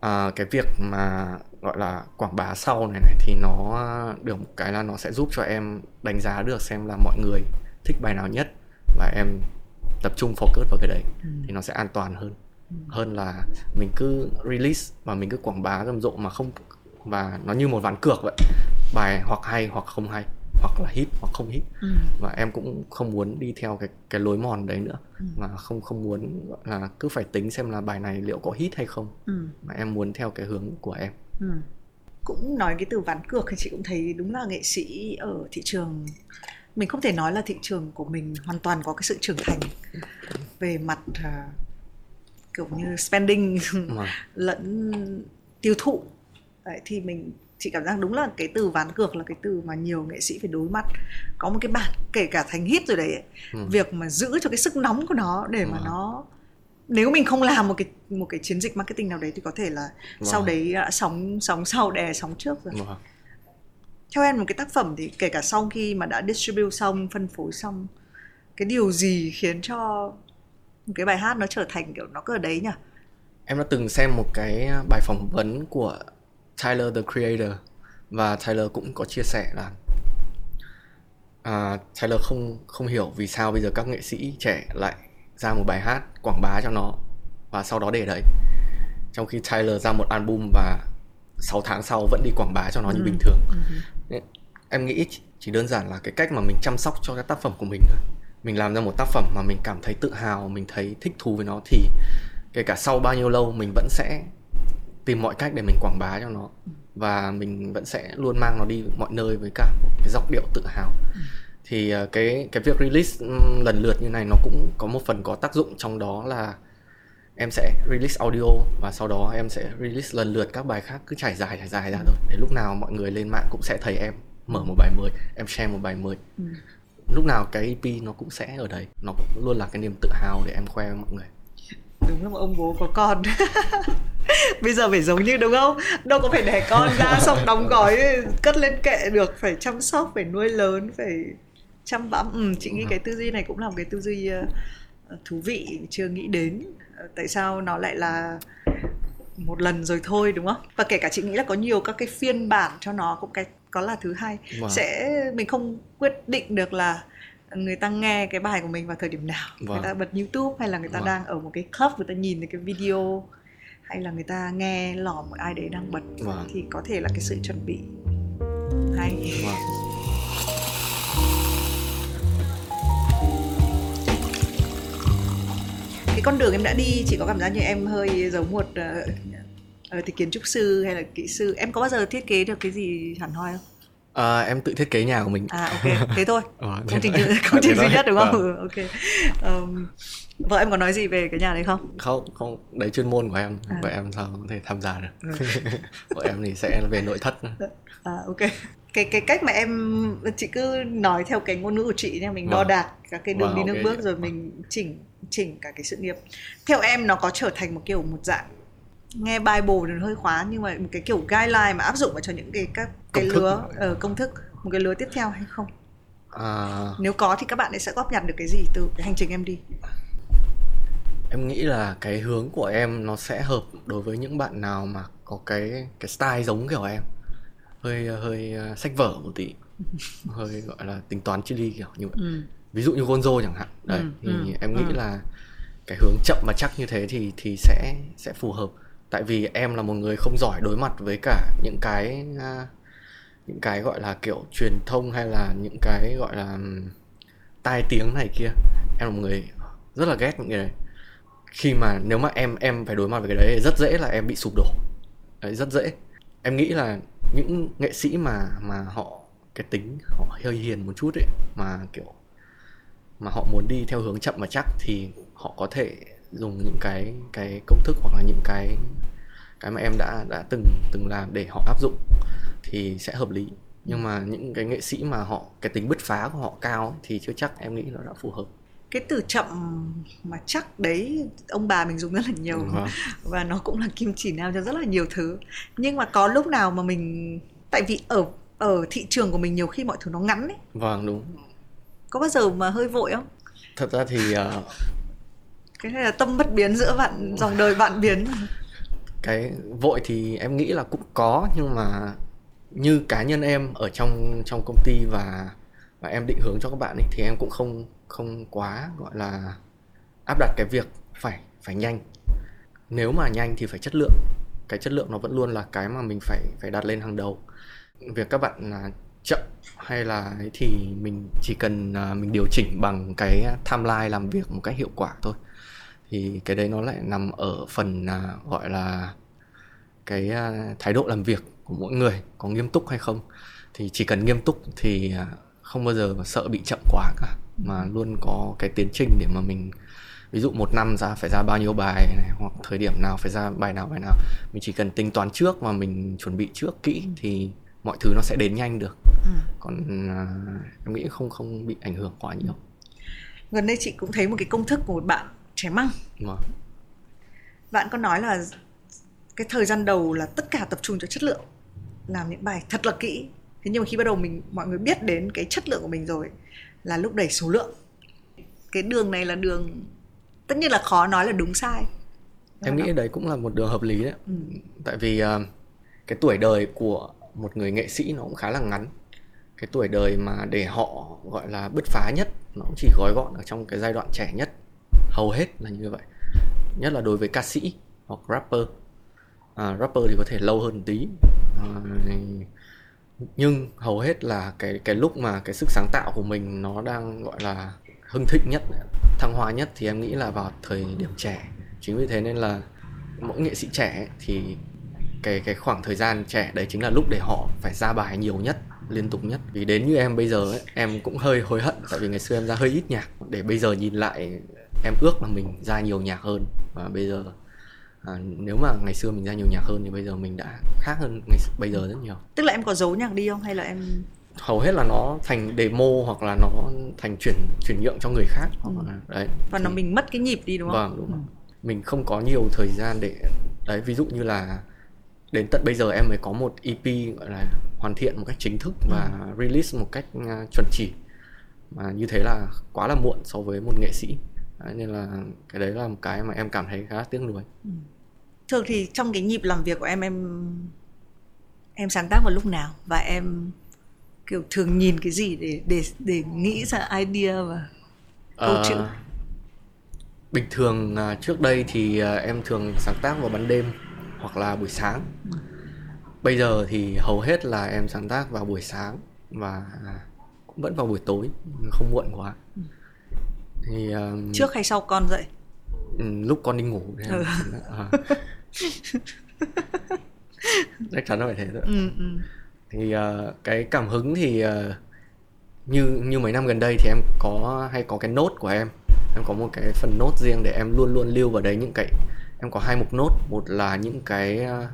à, cái việc mà gọi là quảng bá sau này này thì nó được một cái là nó sẽ giúp cho em đánh giá được xem là mọi người thích bài nào nhất và em tập trung focus vào cái đấy ừ. thì nó sẽ an toàn hơn ừ. hơn là mình cứ release và mình cứ quảng bá rầm rộ mà không và nó như một ván cược vậy bài hoặc hay hoặc không hay hoặc là hit hoặc không hit ừ. và em cũng không muốn đi theo cái cái lối mòn đấy nữa ừ. mà không không muốn là cứ phải tính xem là bài này liệu có hit hay không ừ. mà em muốn theo cái hướng của em ừ. cũng nói cái từ ván cược thì chị cũng thấy đúng là nghệ sĩ ở thị trường mình không thể nói là thị trường của mình hoàn toàn có cái sự trưởng thành về mặt uh, kiểu như spending lẫn tiêu thụ Đấy, thì mình chị cảm giác đúng là cái từ ván cược là cái từ mà nhiều nghệ sĩ phải đối mặt có một cái bản kể cả thành hit rồi đấy ừ. việc mà giữ cho cái sức nóng của nó để mà ừ. nó nếu mình không làm một cái một cái chiến dịch marketing nào đấy thì có thể là wow. sau đấy sóng sóng sau đè sóng trước rồi wow. theo em một cái tác phẩm thì kể cả sau khi mà đã distribute xong phân phối xong cái điều gì khiến cho một cái bài hát nó trở thành kiểu nó cứ ở đấy nhỉ em đã từng xem một cái bài phỏng vấn của Tyler the Creator và Tyler cũng có chia sẻ là à, Tyler không không hiểu vì sao bây giờ các nghệ sĩ trẻ lại ra một bài hát quảng bá cho nó và sau đó để đấy. Trong khi Tyler ra một album và 6 tháng sau vẫn đi quảng bá cho nó như Ừ. bình thường. Em nghĩ chỉ- chỉ đơn giản là cái cách mà mình chăm sóc cho cái tác phẩm của mình thôi. Mình làm ra một tác phẩm mà mình cảm thấy tự hào mình thấy thích thú với nó thì kể cả sau bao nhiêu lâu mình vẫn sẽ tìm mọi cách để mình quảng bá cho nó. Và mình vẫn sẽ luôn mang nó đi mọi nơi với cả một cái giọng điệu tự hào. Thì ờ, cái cái việc release lần lượt như này nó cũng có một phần có tác dụng trong đó là em sẽ release audio và sau đó em sẽ release lần lượt các bài khác. Cứ trải dài trải dài ra thôi. Để lúc nào mọi người lên mạng cũng sẽ thấy em mở một bài mới em share một bài mới. Ừ. lúc nào cái EP nó cũng sẽ ở đấy. Nó cũng luôn là cái niềm tự hào để em khoe với mọi người đúng là một ông bố có con. Bây giờ phải giống như đúng không? Đâu có phải đẻ con ra xong đóng gói cất lên kệ được. Phải chăm sóc phải nuôi lớn phải chăm bẵm. Ừ, chị nghĩ cái tư duy này cũng là một cái tư duy ờ, thú vị chưa nghĩ đến. Ờ, tại sao nó lại là một lần rồi thôi đúng không? Và kể cả chị nghĩ là có nhiều các cái phiên bản cho nó cũng cái có là thứ hai. Vâng. sẽ mình không quyết định được là người ta nghe cái bài của mình vào thời điểm nào người Vâng. ta bật youtube hay là người ta Vâng. đang ở một cái club người ta nhìn thấy cái video hay là người ta nghe lò một ai đấy đang bật Vâng. thì có thể là cái sự chuẩn bị hay Vâng. cái con đường em đã đi chị có cảm giác như em hơi giống một ờ, ờ, thì kiến trúc sư hay là kỹ sư em có bao giờ thiết kế được cái gì hẳn hoi không À, em tự thiết kế nhà của mình. À ok. Thế thôi. Ờ, thế công trình công trình duy nhất đúng không? Vâng. ừ, ok. Ờm, vợ em có nói gì về cái nhà đấy không? Không không. Đấy chuyên môn của em. À. vậy em sao có thể tham gia được? Ừ. của em thì sẽ về nội thất. À ok. Cái cái cách mà em chị cứ nói theo cái ngôn ngữ của chị nha. Mình đo Vâng. đạc các cái đường Vâng, đi nước ok. bước rồi mình chỉnh chỉnh cả cái sự nghiệp. Theo em nó có trở thành một kiểu một dạng nghe bible thì hơi khóa nhưng mà một cái kiểu guideline mà áp dụng vào cho những cái các cái Công lứa ở công thức một cái lứa tiếp theo hay không? À, nếu có thì các bạn ấy sẽ góp nhặt được cái gì từ cái hành trình em đi? Em nghĩ là cái hướng của em nó sẽ hợp đối với những bạn nào mà có cái cái style giống kiểu em. Hơi hơi uh, sách vở một tí. Hơi gọi là tính toán chi ly kiểu như vậy. Ừ. ví dụ như Gonzo chẳng hạn. Đấy Ừ, thì ừ, em nghĩ ừ. là cái hướng chậm mà chắc như thế thì thì sẽ sẽ phù hợp tại vì em là một người không giỏi đối mặt với cả những cái uh, những cái gọi là kiểu truyền thông hay là những cái gọi là tai tiếng này kia. Em là một người rất là ghét những cái đấy. Khi mà nếu mà em em phải đối mặt với cái đấy thì rất dễ là em bị sụp đổ. Đấy rất dễ. Em nghĩ là những nghệ sĩ mà mà họ cái tính họ hơi hiền một chút ấy mà kiểu mà họ muốn đi theo hướng chậm và chắc thì họ có thể dùng những cái cái công thức hoặc là những cái cái mà em đã đã từng từng làm để họ áp dụng thì sẽ hợp lý. Nhưng mà những cái nghệ sĩ mà họ cái tính bứt phá của họ cao ấy, thì chưa chắc em nghĩ nó đã phù hợp. Cái từ chậm mà chắc đấy ông bà mình dùng rất là nhiều. Và nó cũng là kim chỉ nam cho rất là nhiều thứ. Nhưng mà có lúc nào mà mình tại vì ở ở thị trường của mình nhiều khi mọi thứ nó ngắn ấy. Vâng đúng. Có bao giờ mà hơi vội không? Thật ra thì ờ, cái này là tâm bất biến giữa bạn, dòng đời bạn biến. Cái vội thì em nghĩ là cũng có, nhưng mà như cá nhân em ở trong trong công ty và và em định hướng cho các bạn ấy, thì em cũng không không quá, gọi là, áp đặt cái việc phải phải nhanh. Nếu mà nhanh thì phải chất lượng. Cái chất lượng nó vẫn luôn là cái mà mình phải phải đặt lên hàng đầu. Việc các bạn là chậm hay là ấy thì mình chỉ cần à, mình điều chỉnh bằng cái timeline làm việc một cách hiệu quả thôi thì cái đấy nó lại nằm ở phần à, gọi là cái à, thái độ làm việc của mỗi người có nghiêm túc hay không. Thì chỉ cần nghiêm túc thì à, không bao giờ mà sợ bị chậm quá cả mà luôn có cái tiến trình để mà mình ví dụ một năm ra phải ra bao nhiêu bài này hoặc thời điểm nào phải ra bài nào bài nào. Mình chỉ cần tính toán trước và mình chuẩn bị trước kỹ thì mọi thứ nó sẽ đến nhanh được. Ừ. còn à, em nghĩ không không bị ảnh hưởng quá nhiều. Gần đây chị cũng thấy một cái công thức của một bạn trẻ măng. Mà bạn có nói là cái thời gian đầu là tất cả tập trung cho chất lượng làm những bài thật là kỹ. Thế nhưng mà khi bắt đầu mình mọi người biết đến cái chất lượng của mình rồi là lúc đẩy số lượng. Cái đường này là đường tất nhiên là khó nói là đúng sai. Em nghĩ đấy cũng là một đường hợp lý đấy. Ừ. tại vì uh, cái tuổi đời của một người nghệ sĩ nó cũng khá là ngắn. Cái tuổi đời mà để họ gọi là bứt phá nhất nó cũng chỉ gói gọn ở trong cái giai đoạn trẻ nhất hầu hết là như vậy. Nhất là đối với ca sĩ hoặc rapper. À, rapper thì có thể lâu hơn một tí. À, nhưng hầu hết là cái cái lúc mà cái sức sáng tạo của mình nó đang gọi là hưng thịnh nhất thăng hoa nhất thì em nghĩ là vào thời điểm trẻ. Chính vì thế nên là mỗi nghệ sĩ trẻ thì cái cái khoảng thời gian trẻ đấy chính là lúc để họ phải ra bài nhiều nhất liên tục nhất. Vì đến như em bây giờ ấy, em cũng hơi hối hận. Tại vì ngày xưa em ra hơi ít nhạc. Để bây giờ nhìn lại em ước là mình ra nhiều nhạc hơn và bây giờ à, nếu mà ngày xưa mình ra nhiều nhạc hơn thì bây giờ mình đã khác hơn ngày bây giờ rất nhiều. Tức là em có giấu nhạc đi không hay là em hầu hết là nó thành demo hoặc là nó thành chuyển chuyển nhượng cho người khác. Ừ. hoặc là đấy. Và thì... nó mình mất cái nhịp đi đúng không? Vâng đúng ừ. mình không có nhiều thời gian để đấy ví dụ như là đến tận bây giờ em mới có một EP gọi là hoàn thiện một cách chính thức và ừ. release một cách uh, chuẩn chỉ. Mà như thế là quá là muộn so với một nghệ sĩ đấy, nên là cái đấy là một cái mà em cảm thấy khá tiếc nuối ừ. thường thì trong cái nhịp làm việc của em em em sáng tác vào lúc nào và em kiểu thường nhìn cái gì để để để nghĩ ra idea và câu uh, chữ bình thường uh, trước đây thì uh, em thường sáng tác vào ban đêm hoặc là buổi sáng ừ. bây giờ thì hầu hết là em sáng tác vào buổi sáng và cũng vẫn vào buổi tối không muộn quá ừ. Thì um, trước hay sau con dậy? Ừ, lúc con đi ngủ thì ừ. à. chắc chắn là phải thế rồi ừ, ừ. thì uh, cái cảm hứng thì uh, như như mấy năm gần đây thì em có hay có cái nốt của em. Em có một cái phần nốt riêng để em luôn luôn lưu vào đấy những cái em có hai mục nốt. Một là những cái uh,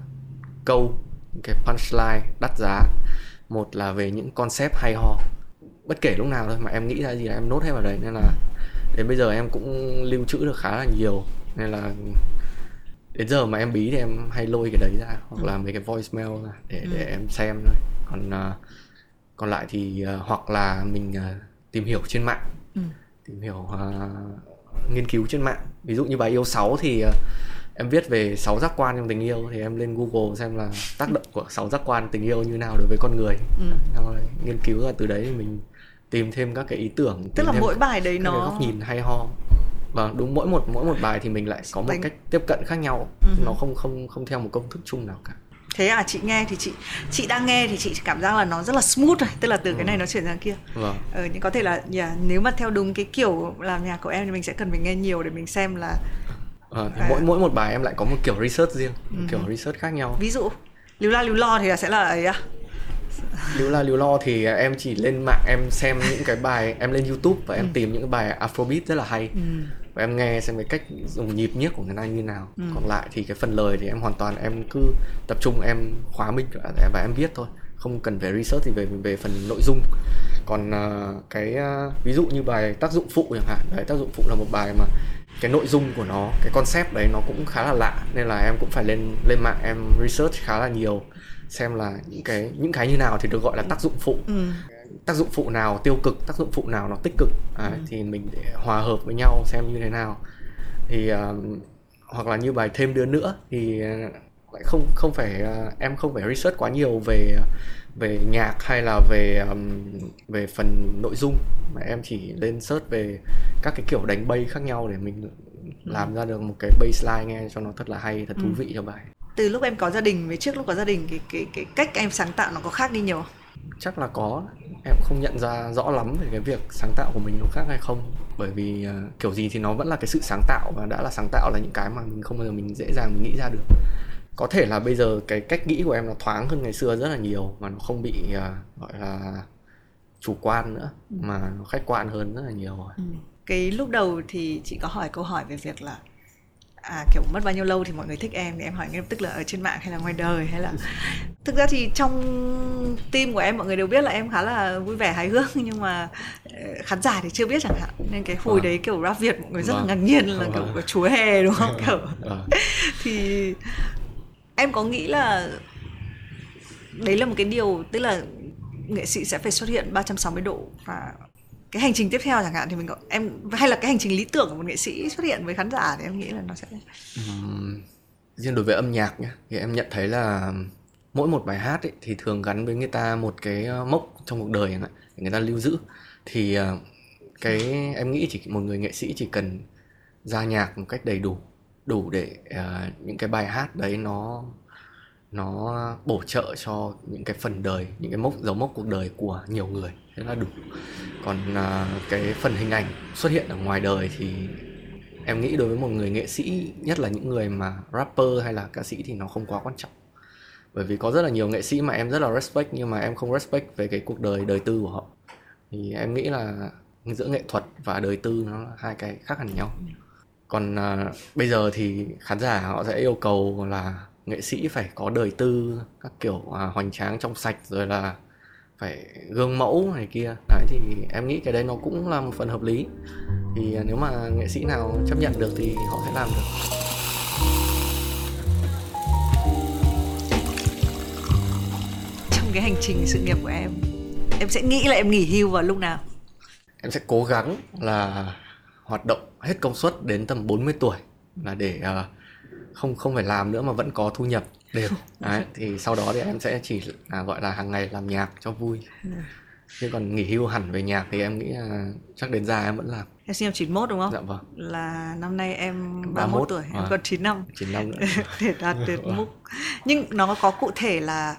câu những cái punchline đắt giá. Một là về những concept hay ho. Bất kể lúc nào thôi mà em nghĩ ra gì là em nốt hết vào đấy nên là đến bây giờ em cũng lưu trữ được khá là nhiều. Nên là đến giờ mà em bí thì em hay lôi cái đấy ra hoặc là mấy cái voicemail ra để ừ. để em xem thôi. Còn uh, còn lại thì uh, hoặc là mình uh, tìm hiểu trên mạng. Ừ. tìm hiểu uh, nghiên cứu trên mạng. Ví dụ như bài yêu 6 thì uh, em viết về sáu giác quan trong tình yêu. Thì em lên google xem là tác động của sáu giác quan tình yêu như nào đối với con người. Ừ. nghiên cứu ra từ đấy thì mình tìm thêm các cái ý tưởng tức là mỗi bài đấy nó góc nhìn hay ho và đúng mỗi một mỗi một bài thì mình lại có một Đánh... cách tiếp cận khác nhau ừ. nó không không không theo một công thức chung nào cả thế à chị nghe thì chị chị đang nghe thì chị cảm giác là nó rất là smooth rồi tức là từ ừ. cái này nó chuyển sang kia vâng. ờ, nhưng có thể là yeah, nếu mà theo đúng cái kiểu làm nhạc của em thì mình sẽ cần phải nghe nhiều để mình xem là à, à. mỗi mỗi một bài em lại có một kiểu research riêng ừ. kiểu research khác nhau ví dụ líu la líu lo thì là sẽ là ấy à líu la líu lo thì em chỉ lên mạng em xem những cái bài em lên youtube và em ừ. tìm những cái bài afrobeat rất là hay. Ừ. và em nghe xem cái cách dùng nhịp nhiếc của người ta như nào. Ừ. còn lại thì cái phần lời thì em hoàn toàn em cứ tập trung em khóa mình và em viết thôi. Không cần phải research thì về về phần nội dung. Còn uh, cái uh, ví dụ như bài tác dụng phụ chẳng hạn. Đấy tác dụng phụ là một bài mà cái nội dung của nó cái concept đấy nó cũng khá là lạ. Nên là em cũng phải lên lên mạng em research khá là nhiều xem là những cái những cái như nào thì được gọi là tác dụng phụ ừ. tác dụng phụ nào tiêu cực tác dụng phụ nào nó tích cực à, ừ. thì mình để hòa hợp với nhau xem như thế nào thì uh, hoặc là như bài thêm đứa nữa thì lại không không phải uh, em không phải research quá nhiều về về nhạc hay là về um, về phần nội dung mà em chỉ lên search về các cái kiểu đánh bay khác nhau để mình làm ra được một cái bassline nghe cho nó thật là hay thật thú ừ. vị cho bài từ lúc em có gia đình với trước lúc có gia đình cái cái cái cách em sáng tạo nó có khác đi nhiều chắc là có em không nhận ra rõ lắm về cái việc sáng tạo của mình nó khác hay không bởi vì uh, kiểu gì thì nó vẫn là cái sự sáng tạo và đã là sáng tạo là những cái mà mình không bao giờ mình dễ dàng mình nghĩ ra được có thể là bây giờ cái cách nghĩ của em nó thoáng hơn ngày xưa rất là nhiều mà nó không bị uh, gọi là chủ quan nữa ừ. mà nó khách quan hơn rất là nhiều rồi. Ừ. cái lúc đầu thì chị có hỏi câu hỏi về việc là à kiểu mất bao nhiêu lâu thì mọi người thích em thì em hỏi ngay lập tức là ở trên mạng hay là ngoài đời hay là thực ra thì trong team của em mọi người đều biết là em khá là vui vẻ hài hước nhưng mà ờ, khán giả thì chưa biết chẳng hạn nên cái hồi vâng. đấy kiểu rap việt mọi người rất vâng. là ngạc nhiên là vâng. kiểu chúa hè đúng không kiểu vâng. thì em có nghĩ là đấy là một cái điều tức là nghệ sĩ sẽ phải xuất hiện 360 độ và cái hành trình tiếp theo chẳng hạn thì mình có em hay là cái hành trình lý tưởng của một nghệ sĩ xuất hiện với khán giả thì em nghĩ là nó sẽ Ừm, riêng đối với âm nhạc nhé thì em nhận thấy là mỗi một bài hát ấy, thì thường gắn với người ta một cái ờ, mốc trong cuộc đời này, người ta lưu giữ. Thì ờ, cái em nghĩ chỉ một người nghệ sĩ chỉ cần ra nhạc một cách đầy đủ đủ để uh, những cái bài hát đấy nó nó bổ trợ cho những cái phần đời những cái mốc dấu mốc cuộc đời của nhiều người. Thế là đủ. Còn uh, cái phần hình ảnh xuất hiện ở ngoài đời thì em nghĩ đối với một người nghệ sĩ nhất là những người mà rapper hay là ca sĩ thì nó không quá quan trọng. Bởi vì có rất là nhiều nghệ sĩ mà em rất là respect nhưng mà em không respect về cái cuộc đời đời tư của họ. Thì em nghĩ là giữa nghệ thuật và đời tư nó là hai cái khác hẳn nhau. Còn uh, bây giờ thì khán giả họ sẽ yêu cầu là nghệ sĩ phải có đời tư các kiểu à, hoành tráng trong sạch rồi là phải gương mẫu này kia. Đấy thì em nghĩ cái đấy nó cũng là một phần hợp lý. Thì à, nếu mà nghệ sĩ nào chấp nhận được thì họ sẽ làm được. Trong cái hành trình sự nghiệp của em em sẽ nghĩ là em nghỉ hưu vào lúc nào? Em sẽ cố gắng là hoạt động hết công suất đến tầm 40 tuổi là để ờ, không không phải làm nữa mà vẫn có thu nhập đều đấy thì sau đó thì em sẽ chỉ là gọi là hàng ngày làm nhạc cho vui. Chứ còn nghỉ hưu hẳn về nhạc thì em nghĩ là chắc đến già em vẫn làm. Em sinh năm 91 đúng không? Dạ vâng. Là năm nay em 31, 31 tuổi em à. còn 9 năm. 9 năm nữa. Để đạt được mục. Nhưng nó có cụ thể là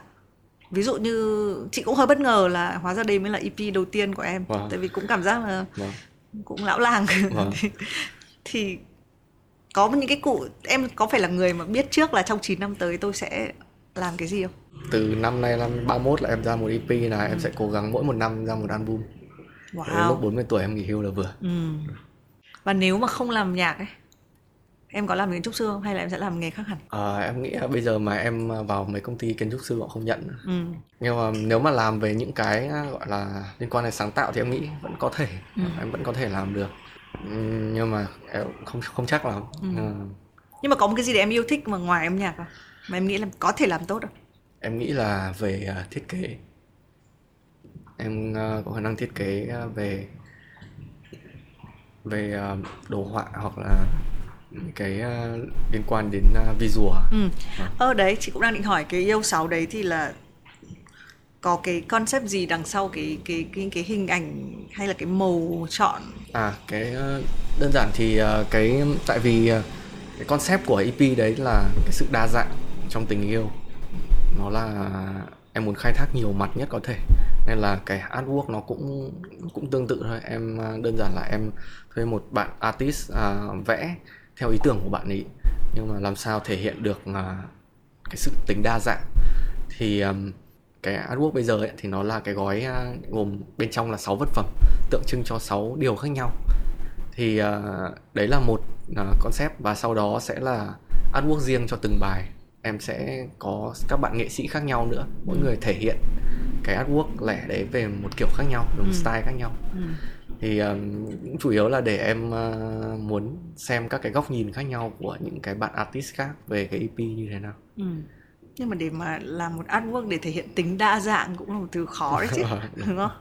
ví dụ như chị cũng hơi bất ngờ là hóa ra đây mới là EP đầu tiên của em. Vâng. tại vì cũng cảm giác là vâng. cũng lão làng. Vâng. thì, thì có những cái cụ em có phải là người mà biết trước là trong 9 năm tới tôi sẽ làm cái gì không? Từ năm nay năm 31 là em ra một EP là em sẽ cố gắng mỗi một năm ra một album. Đến lúc wow 40 tuổi em nghỉ hưu là vừa. Ừ. và nếu mà không làm nhạc ấy em có làm kiến trúc sư không? Hay là em sẽ làm nghề khác hẳn? Ờ, em nghĩ là bây giờ mà em vào mấy công ty kiến trúc sư họ không nhận. Ừ. nhưng mà nếu mà làm về những cái à, gọi là liên quan đến sáng tạo thì em nghĩ vẫn có thể. Em vẫn có thể làm được nhưng mà em không không chắc lắm Ờ, nhưng mà có một cái gì để em yêu thích mà ngoài âm nhạc không mà em nghĩ là có thể làm tốt không em nghĩ là về à, thiết kế. Em à, có khả năng thiết kế à, về về à, đồ họa hoặc là cái à, liên quan đến à, visual. Ừ. ờ đấy chị cũng đang định hỏi cái yêu sáu đấy thì là có cái concept gì đằng sau cái cái cái cái hình ảnh hay là cái màu chọn À cái ờ, đơn giản thì ờ, cái tại vì ờ, cái concept của EP đấy là cái sự đa dạng trong tình yêu. Nó là em muốn khai thác nhiều mặt nhất có thể. Nên là cái artwork nó cũng cũng tương tự thôi. Em đơn giản là em thuê một bạn artist à, vẽ theo ý tưởng của bạn ấy nhưng mà làm sao thể hiện được à, cái sự tính đa dạng thì um, cái artwork bây giờ ấy, thì nó là cái gói à, gồm bên trong là 6 vật phẩm tượng trưng cho 6 điều khác nhau. Thì à, đấy là một à, concept và sau đó sẽ là artwork riêng cho từng bài. Em sẽ có các bạn nghệ sĩ khác nhau nữa mỗi người thể hiện cái artwork lẻ đấy về một kiểu khác nhau một style khác nhau. Thì um, cũng chủ yếu là để em uh, muốn xem các cái góc nhìn khác nhau của những cái bạn artist khác về cái EP như thế nào. Ừ. nhưng mà để mà làm một artwork để thể hiện tính đa dạng cũng là một từ khó đấy chứ đúng không?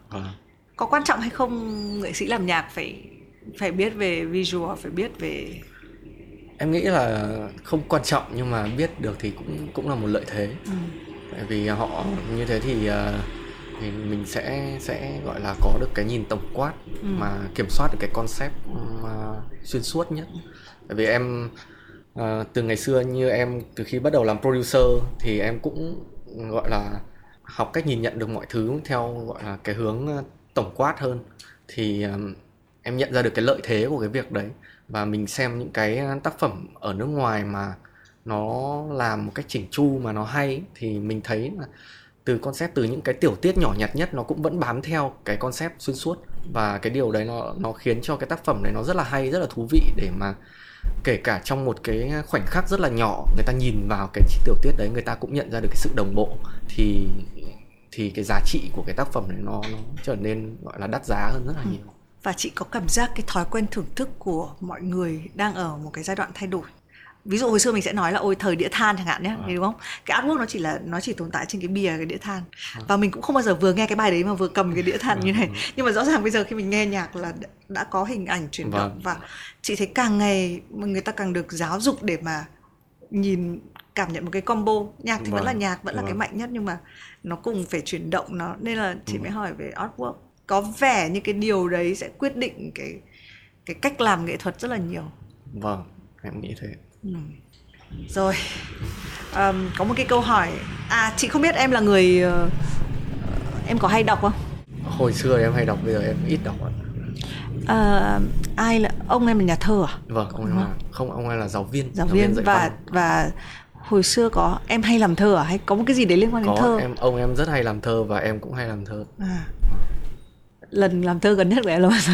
Có quan trọng hay không nghệ sĩ làm nhạc phải phải biết về visual phải biết về em nghĩ là không quan trọng nhưng mà biết được thì cũng cũng là một lợi thế. Tại vì họ như thế thì ờ, thì mình sẽ sẽ gọi là có được cái nhìn tổng quát mà kiểm soát được cái concept mà xuyên suốt nhất. Tại vì em à, từ ngày xưa như em từ khi bắt đầu làm producer thì em cũng gọi là học cách nhìn nhận được mọi thứ theo gọi là cái hướng ờ, tổng quát hơn. Thì em nhận ra được cái lợi thế của cái việc đấy và mình xem những cái ờ, tác phẩm ở nước ngoài mà nó làm một cách chỉnh chu mà nó hay thì mình thấy là từ concept từ những cái tiểu tiết nhỏ nhặt nhất nó cũng vẫn bám theo cái concept xuyên suốt. Và cái điều đấy nó nó khiến cho cái tác phẩm đấy nó rất là hay rất là thú vị để mà kể cả trong một cái khoảnh khắc rất là nhỏ người ta nhìn vào cái tiểu tiết đấy người ta cũng nhận ra được cái sự đồng bộ. Thì thì cái giá trị của cái tác phẩm này nó nó trở nên gọi là đắt giá hơn rất là nhiều. Và chị có cảm giác cái thói quen thưởng thức của mọi người đang ở một cái giai đoạn thay đổi ví dụ hồi xưa mình sẽ nói là ôi thời đĩa than chẳng hạn nhé À. đúng không cái artwork nó chỉ là nó chỉ tồn tại trên cái bìa cái đĩa than và mình cũng không bao giờ vừa nghe cái bài đấy mà vừa cầm cái đĩa than như này nhưng mà rõ ràng bây giờ khi mình nghe nhạc là đã- có hình ảnh chuyển động Vâng. và chị thấy càng ngày mà người ta càng được giáo dục để mà nhìn cảm nhận một cái combo nhạc thì vẫn Vâng. là nhạc vẫn là cái Vâng. mạnh nhất nhưng mà nó cùng phải chuyển động nó nên là chị mới hỏi về artwork có vẻ như cái điều đấy sẽ quyết định cái cái cách làm nghệ thuật rất là nhiều vâng em nghĩ thế. Rồi, Ờm, có một cái câu hỏi. À, chị không biết em là người ờ, em có hay đọc không? hồi xưa em hay đọc bây giờ em ít đọc ạ Ờ, ai là ông em là nhà thơ à? vâng ông em là không ông em là giáo viên Giáo viên dạy và văn. và hồi xưa có em hay làm thơ à hay có một cái gì đấy liên quan đến có thơ? em ông em rất hay làm thơ và em cũng hay làm thơ À. Lần làm thơ gần nhất của em là bao giờ?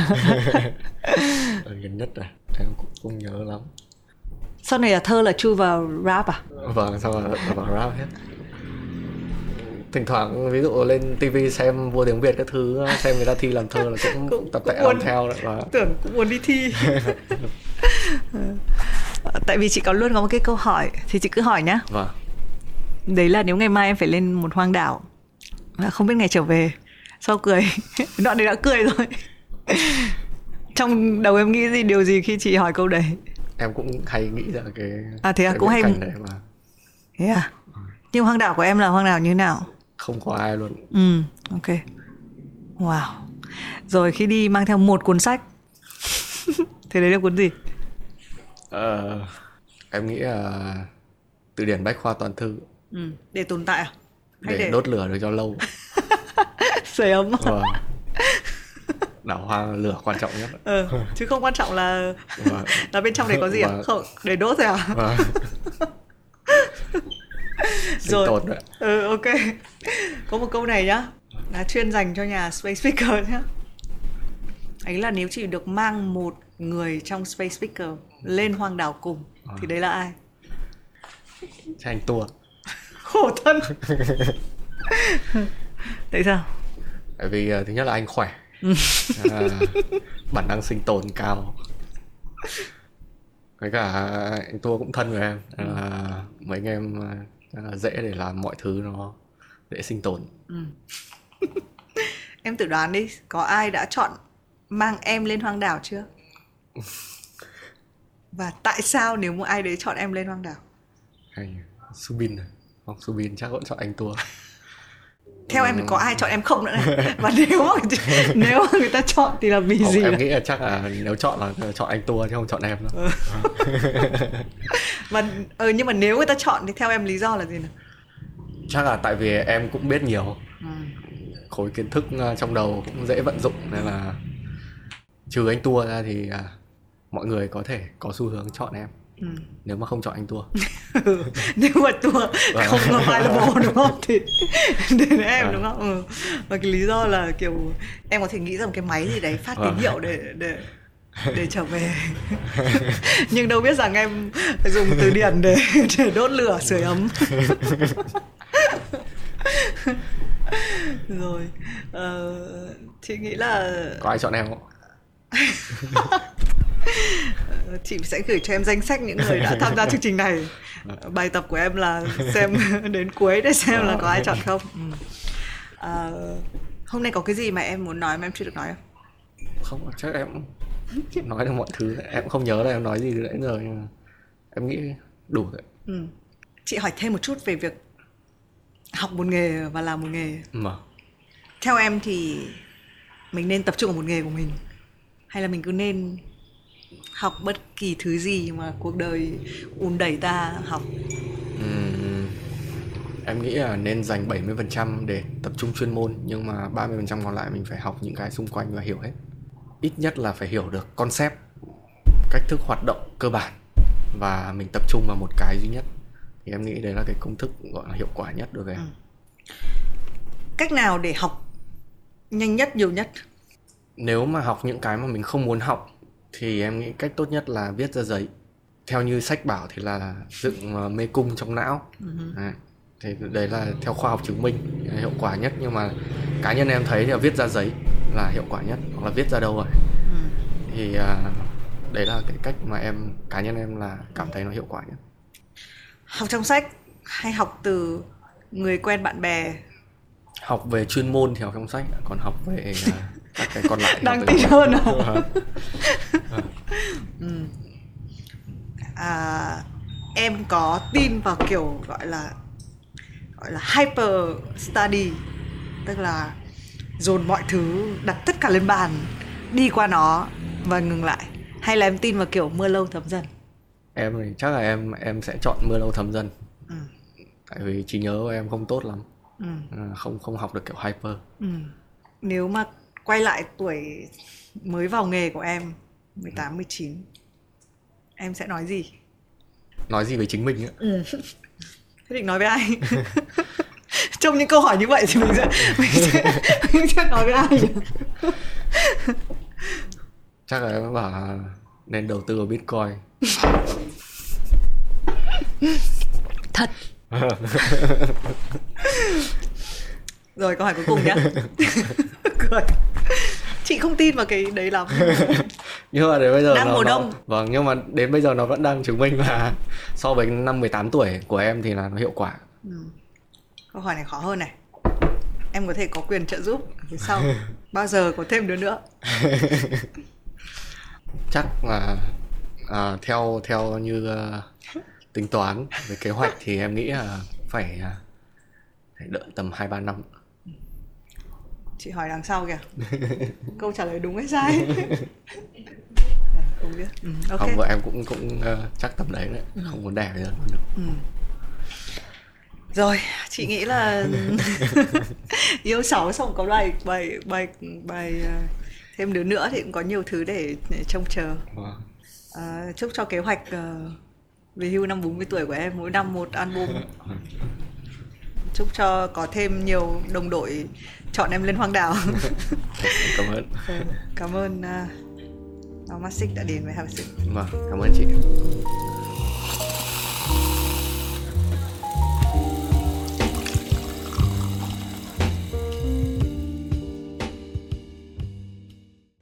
ở gần nhất này em cũng không nhớ lắm Sau này là thơ là chui vào rap à? vâng sao mà là bảo rap hết thỉnh thoảng ví dụ lên tivi xem vua tiếng việt các thứ xem người ta thi làm thơ là cũng, Cũng- tập tệ làm theo đấy và Tưởng cũng muốn đi thi. Tại vì chị có luôn có một cái câu hỏi thì chị cứ hỏi nhá. vâng đấy là nếu ngày mai em phải lên một hoang đảo và không biết ngày trở về sau cười đoạn đấy đã cười rồi trong đầu em nghĩ gì điều gì khi chị hỏi câu đấy em cũng hay nghĩ ra cái À, thế à? cái Cũng hay- đấy mà. Thế à? Nhưng hoang đảo của em là hoang đảo như nào? Không có ai luôn. Ừ ok. Wow. Rồi khi đi mang theo một cuốn sách. Thế đấy là cuốn gì? Ờ, em nghĩ là từ điển bách khoa toàn thư. Ừ. để tồn tại à? Hay để, để, đốt lửa được cho lâu. Sưởi ấm. À? đảo hoa lửa quan trọng nhất. Ừ. chứ không quan trọng là là bên trong đấy có gì à? không để đốt thôi à? Rồi. tồn đấy Ừ ok. Có một câu này nhá. Là chuyên dành cho nhà Space Speaker nhá. Ấy là nếu chỉ được mang một người trong Space Speaker Lên hoang đảo cùng Thì đấy là ai? cho anh tua. Khổ thân. Tại sao? tại vì ờ, thứ nhất là anh khỏe à, bản năng sinh tồn cao. Với cả anh tua cũng thân với em. Nên là mấy anh em là dễ để làm mọi thứ nó dễ sinh tồn. Em tự đoán đi Có ai đã chọn mang em lên hoang đảo chưa? Và tại sao nếu một ai đấy chọn em lên hoang đảo? hay subin này hoặc subin chắc vẫn chọn anh tua Theo em thì có ai chọn em không nữa này Và nếu mà, nếu mà người ta chọn thì là vì Không, gì? em ạ? nghĩ là chắc là nếu chọn là chọn anh tua chứ không chọn em đâu Và ừ, nhưng mà nếu người ta chọn thì theo em lý do là gì nào? chắc là tại vì em cũng biết nhiều Ừ. khối kiến thức ờ, trong đầu cũng dễ vận dụng nên là trừ anh tua ra thì à, mọi người có thể có xu hướng chọn em Ừ. nếu mà không chọn anh tua nếu mà tua không là phải là bồ đúng không thì đến em Vâng. đúng không ừ. và cái lý do là kiểu em có thể nghĩ một cái máy gì đấy phát tín Vâng. hiệu để để để trở về nhưng đâu biết rằng em dùng từ điển để để đốt lửa sưởi ấm rồi ờ, chị nghĩ là có ai chọn em không chị sẽ gửi cho em danh sách những người đã tham gia chương trình này. Bài tập của em là xem đến cuối để xem là có ai chọn không. Ừ. Ờ, hôm nay có cái gì mà em muốn nói mà em chưa được nói không? Không chắc em nói được mọi thứ. Em không nhớ là em nói gì nãy giờ nhưng mà em nghĩ đủ rồi. Ừ. chị hỏi thêm một chút về việc học một nghề và làm một nghề. Mà. Theo em thì mình nên tập trung vào một nghề của mình hay là mình cứ nên học bất kỳ thứ gì mà cuộc đời ùn đẩy ta học Ừm, em nghĩ là nên dành 70% để tập trung chuyên môn nhưng mà 30% còn lại mình phải học những cái xung quanh và hiểu hết. Ít nhất là phải hiểu được concept, cách thức hoạt động cơ bản và mình tập trung vào một cái duy nhất. Thì em nghĩ đấy là cái công thức gọi là hiệu quả nhất đối với em. cách nào để học nhanh nhất nhiều nhất Nếu mà học những cái mà mình không muốn học thì em nghĩ cách tốt nhất là viết ra giấy. Theo như sách bảo thì là dựng ờ, mê cung trong não. Đấy. Thì đấy là theo khoa học chứng minh hiệu quả nhất nhưng mà cá nhân em thấy là viết ra giấy là hiệu quả nhất hoặc là viết ra đâu rồi thì à, đấy là cái cách mà em cá nhân em là cảm thấy nó hiệu quả nhất học trong sách hay học từ người quen bạn bè học về chuyên môn thì học trong sách còn học về à, các cái còn lại từ tin hơn à? Vâng. À, em có tin vào kiểu gọi là gọi là hyper study tức là dồn mọi thứ đặt tất cả lên bàn đi qua nó và ngừng lại hay là em tin vào kiểu mưa lâu thấm dần em thì chắc là em em sẽ chọn mưa lâu thấm dần ừ. tại vì trí nhớ của em không tốt lắm Ừ. À, không không học được kiểu hyper Ừ. nếu mà quay lại tuổi mới vào nghề của em 18 19 em sẽ nói gì nói gì về chính mình ấy. Thế định nói với ai? Trong những câu hỏi như vậy thì mình sẽ mình sẽ, mình sẽ nói với ai? chắc là em bảo nên đầu tư vào bitcoin Thật. Rồi câu hỏi cuối cùng nhá. Cười. Chị không tin vào cái đấy lắm. nhưng mà đến bây giờ Đang nó, mùa nó- đông. vâng nhưng mà đến bây giờ nó vẫn đang chứng minh là so với năm 18 tuổi của em thì là nó hiệu quả Câu hỏi này khó hơn này. Em có thể có quyền trợ giúp phía sau. Bao giờ có thêm đứa nữa? chắc là à, theo theo như à, tính toán về kế hoạch thì em nghĩ là phải à, phải đợi tầm hai ba năm Chị hỏi đằng sau kìa. Câu trả lời đúng hay sai? không biết. Ừ, ok. không vợ em cũng cũng à, chắc tầm đấy đấy không muốn giờ luôn được Rồi, chị nghĩ là yêu sáu xong có bài bài bài bài ờ, thêm đứa nữa thì cũng có nhiều thứ để, để trông chờ. Vâng. Ờ, chúc cho kế hoạch ờ, về hưu năm 40 tuổi của em mỗi năm một album. Chúc cho có thêm nhiều đồng đội chọn em lên hoang đảo. cảm ơn Cảm ơn uh, Masic đã đến với Sip. vâng cảm ơn chị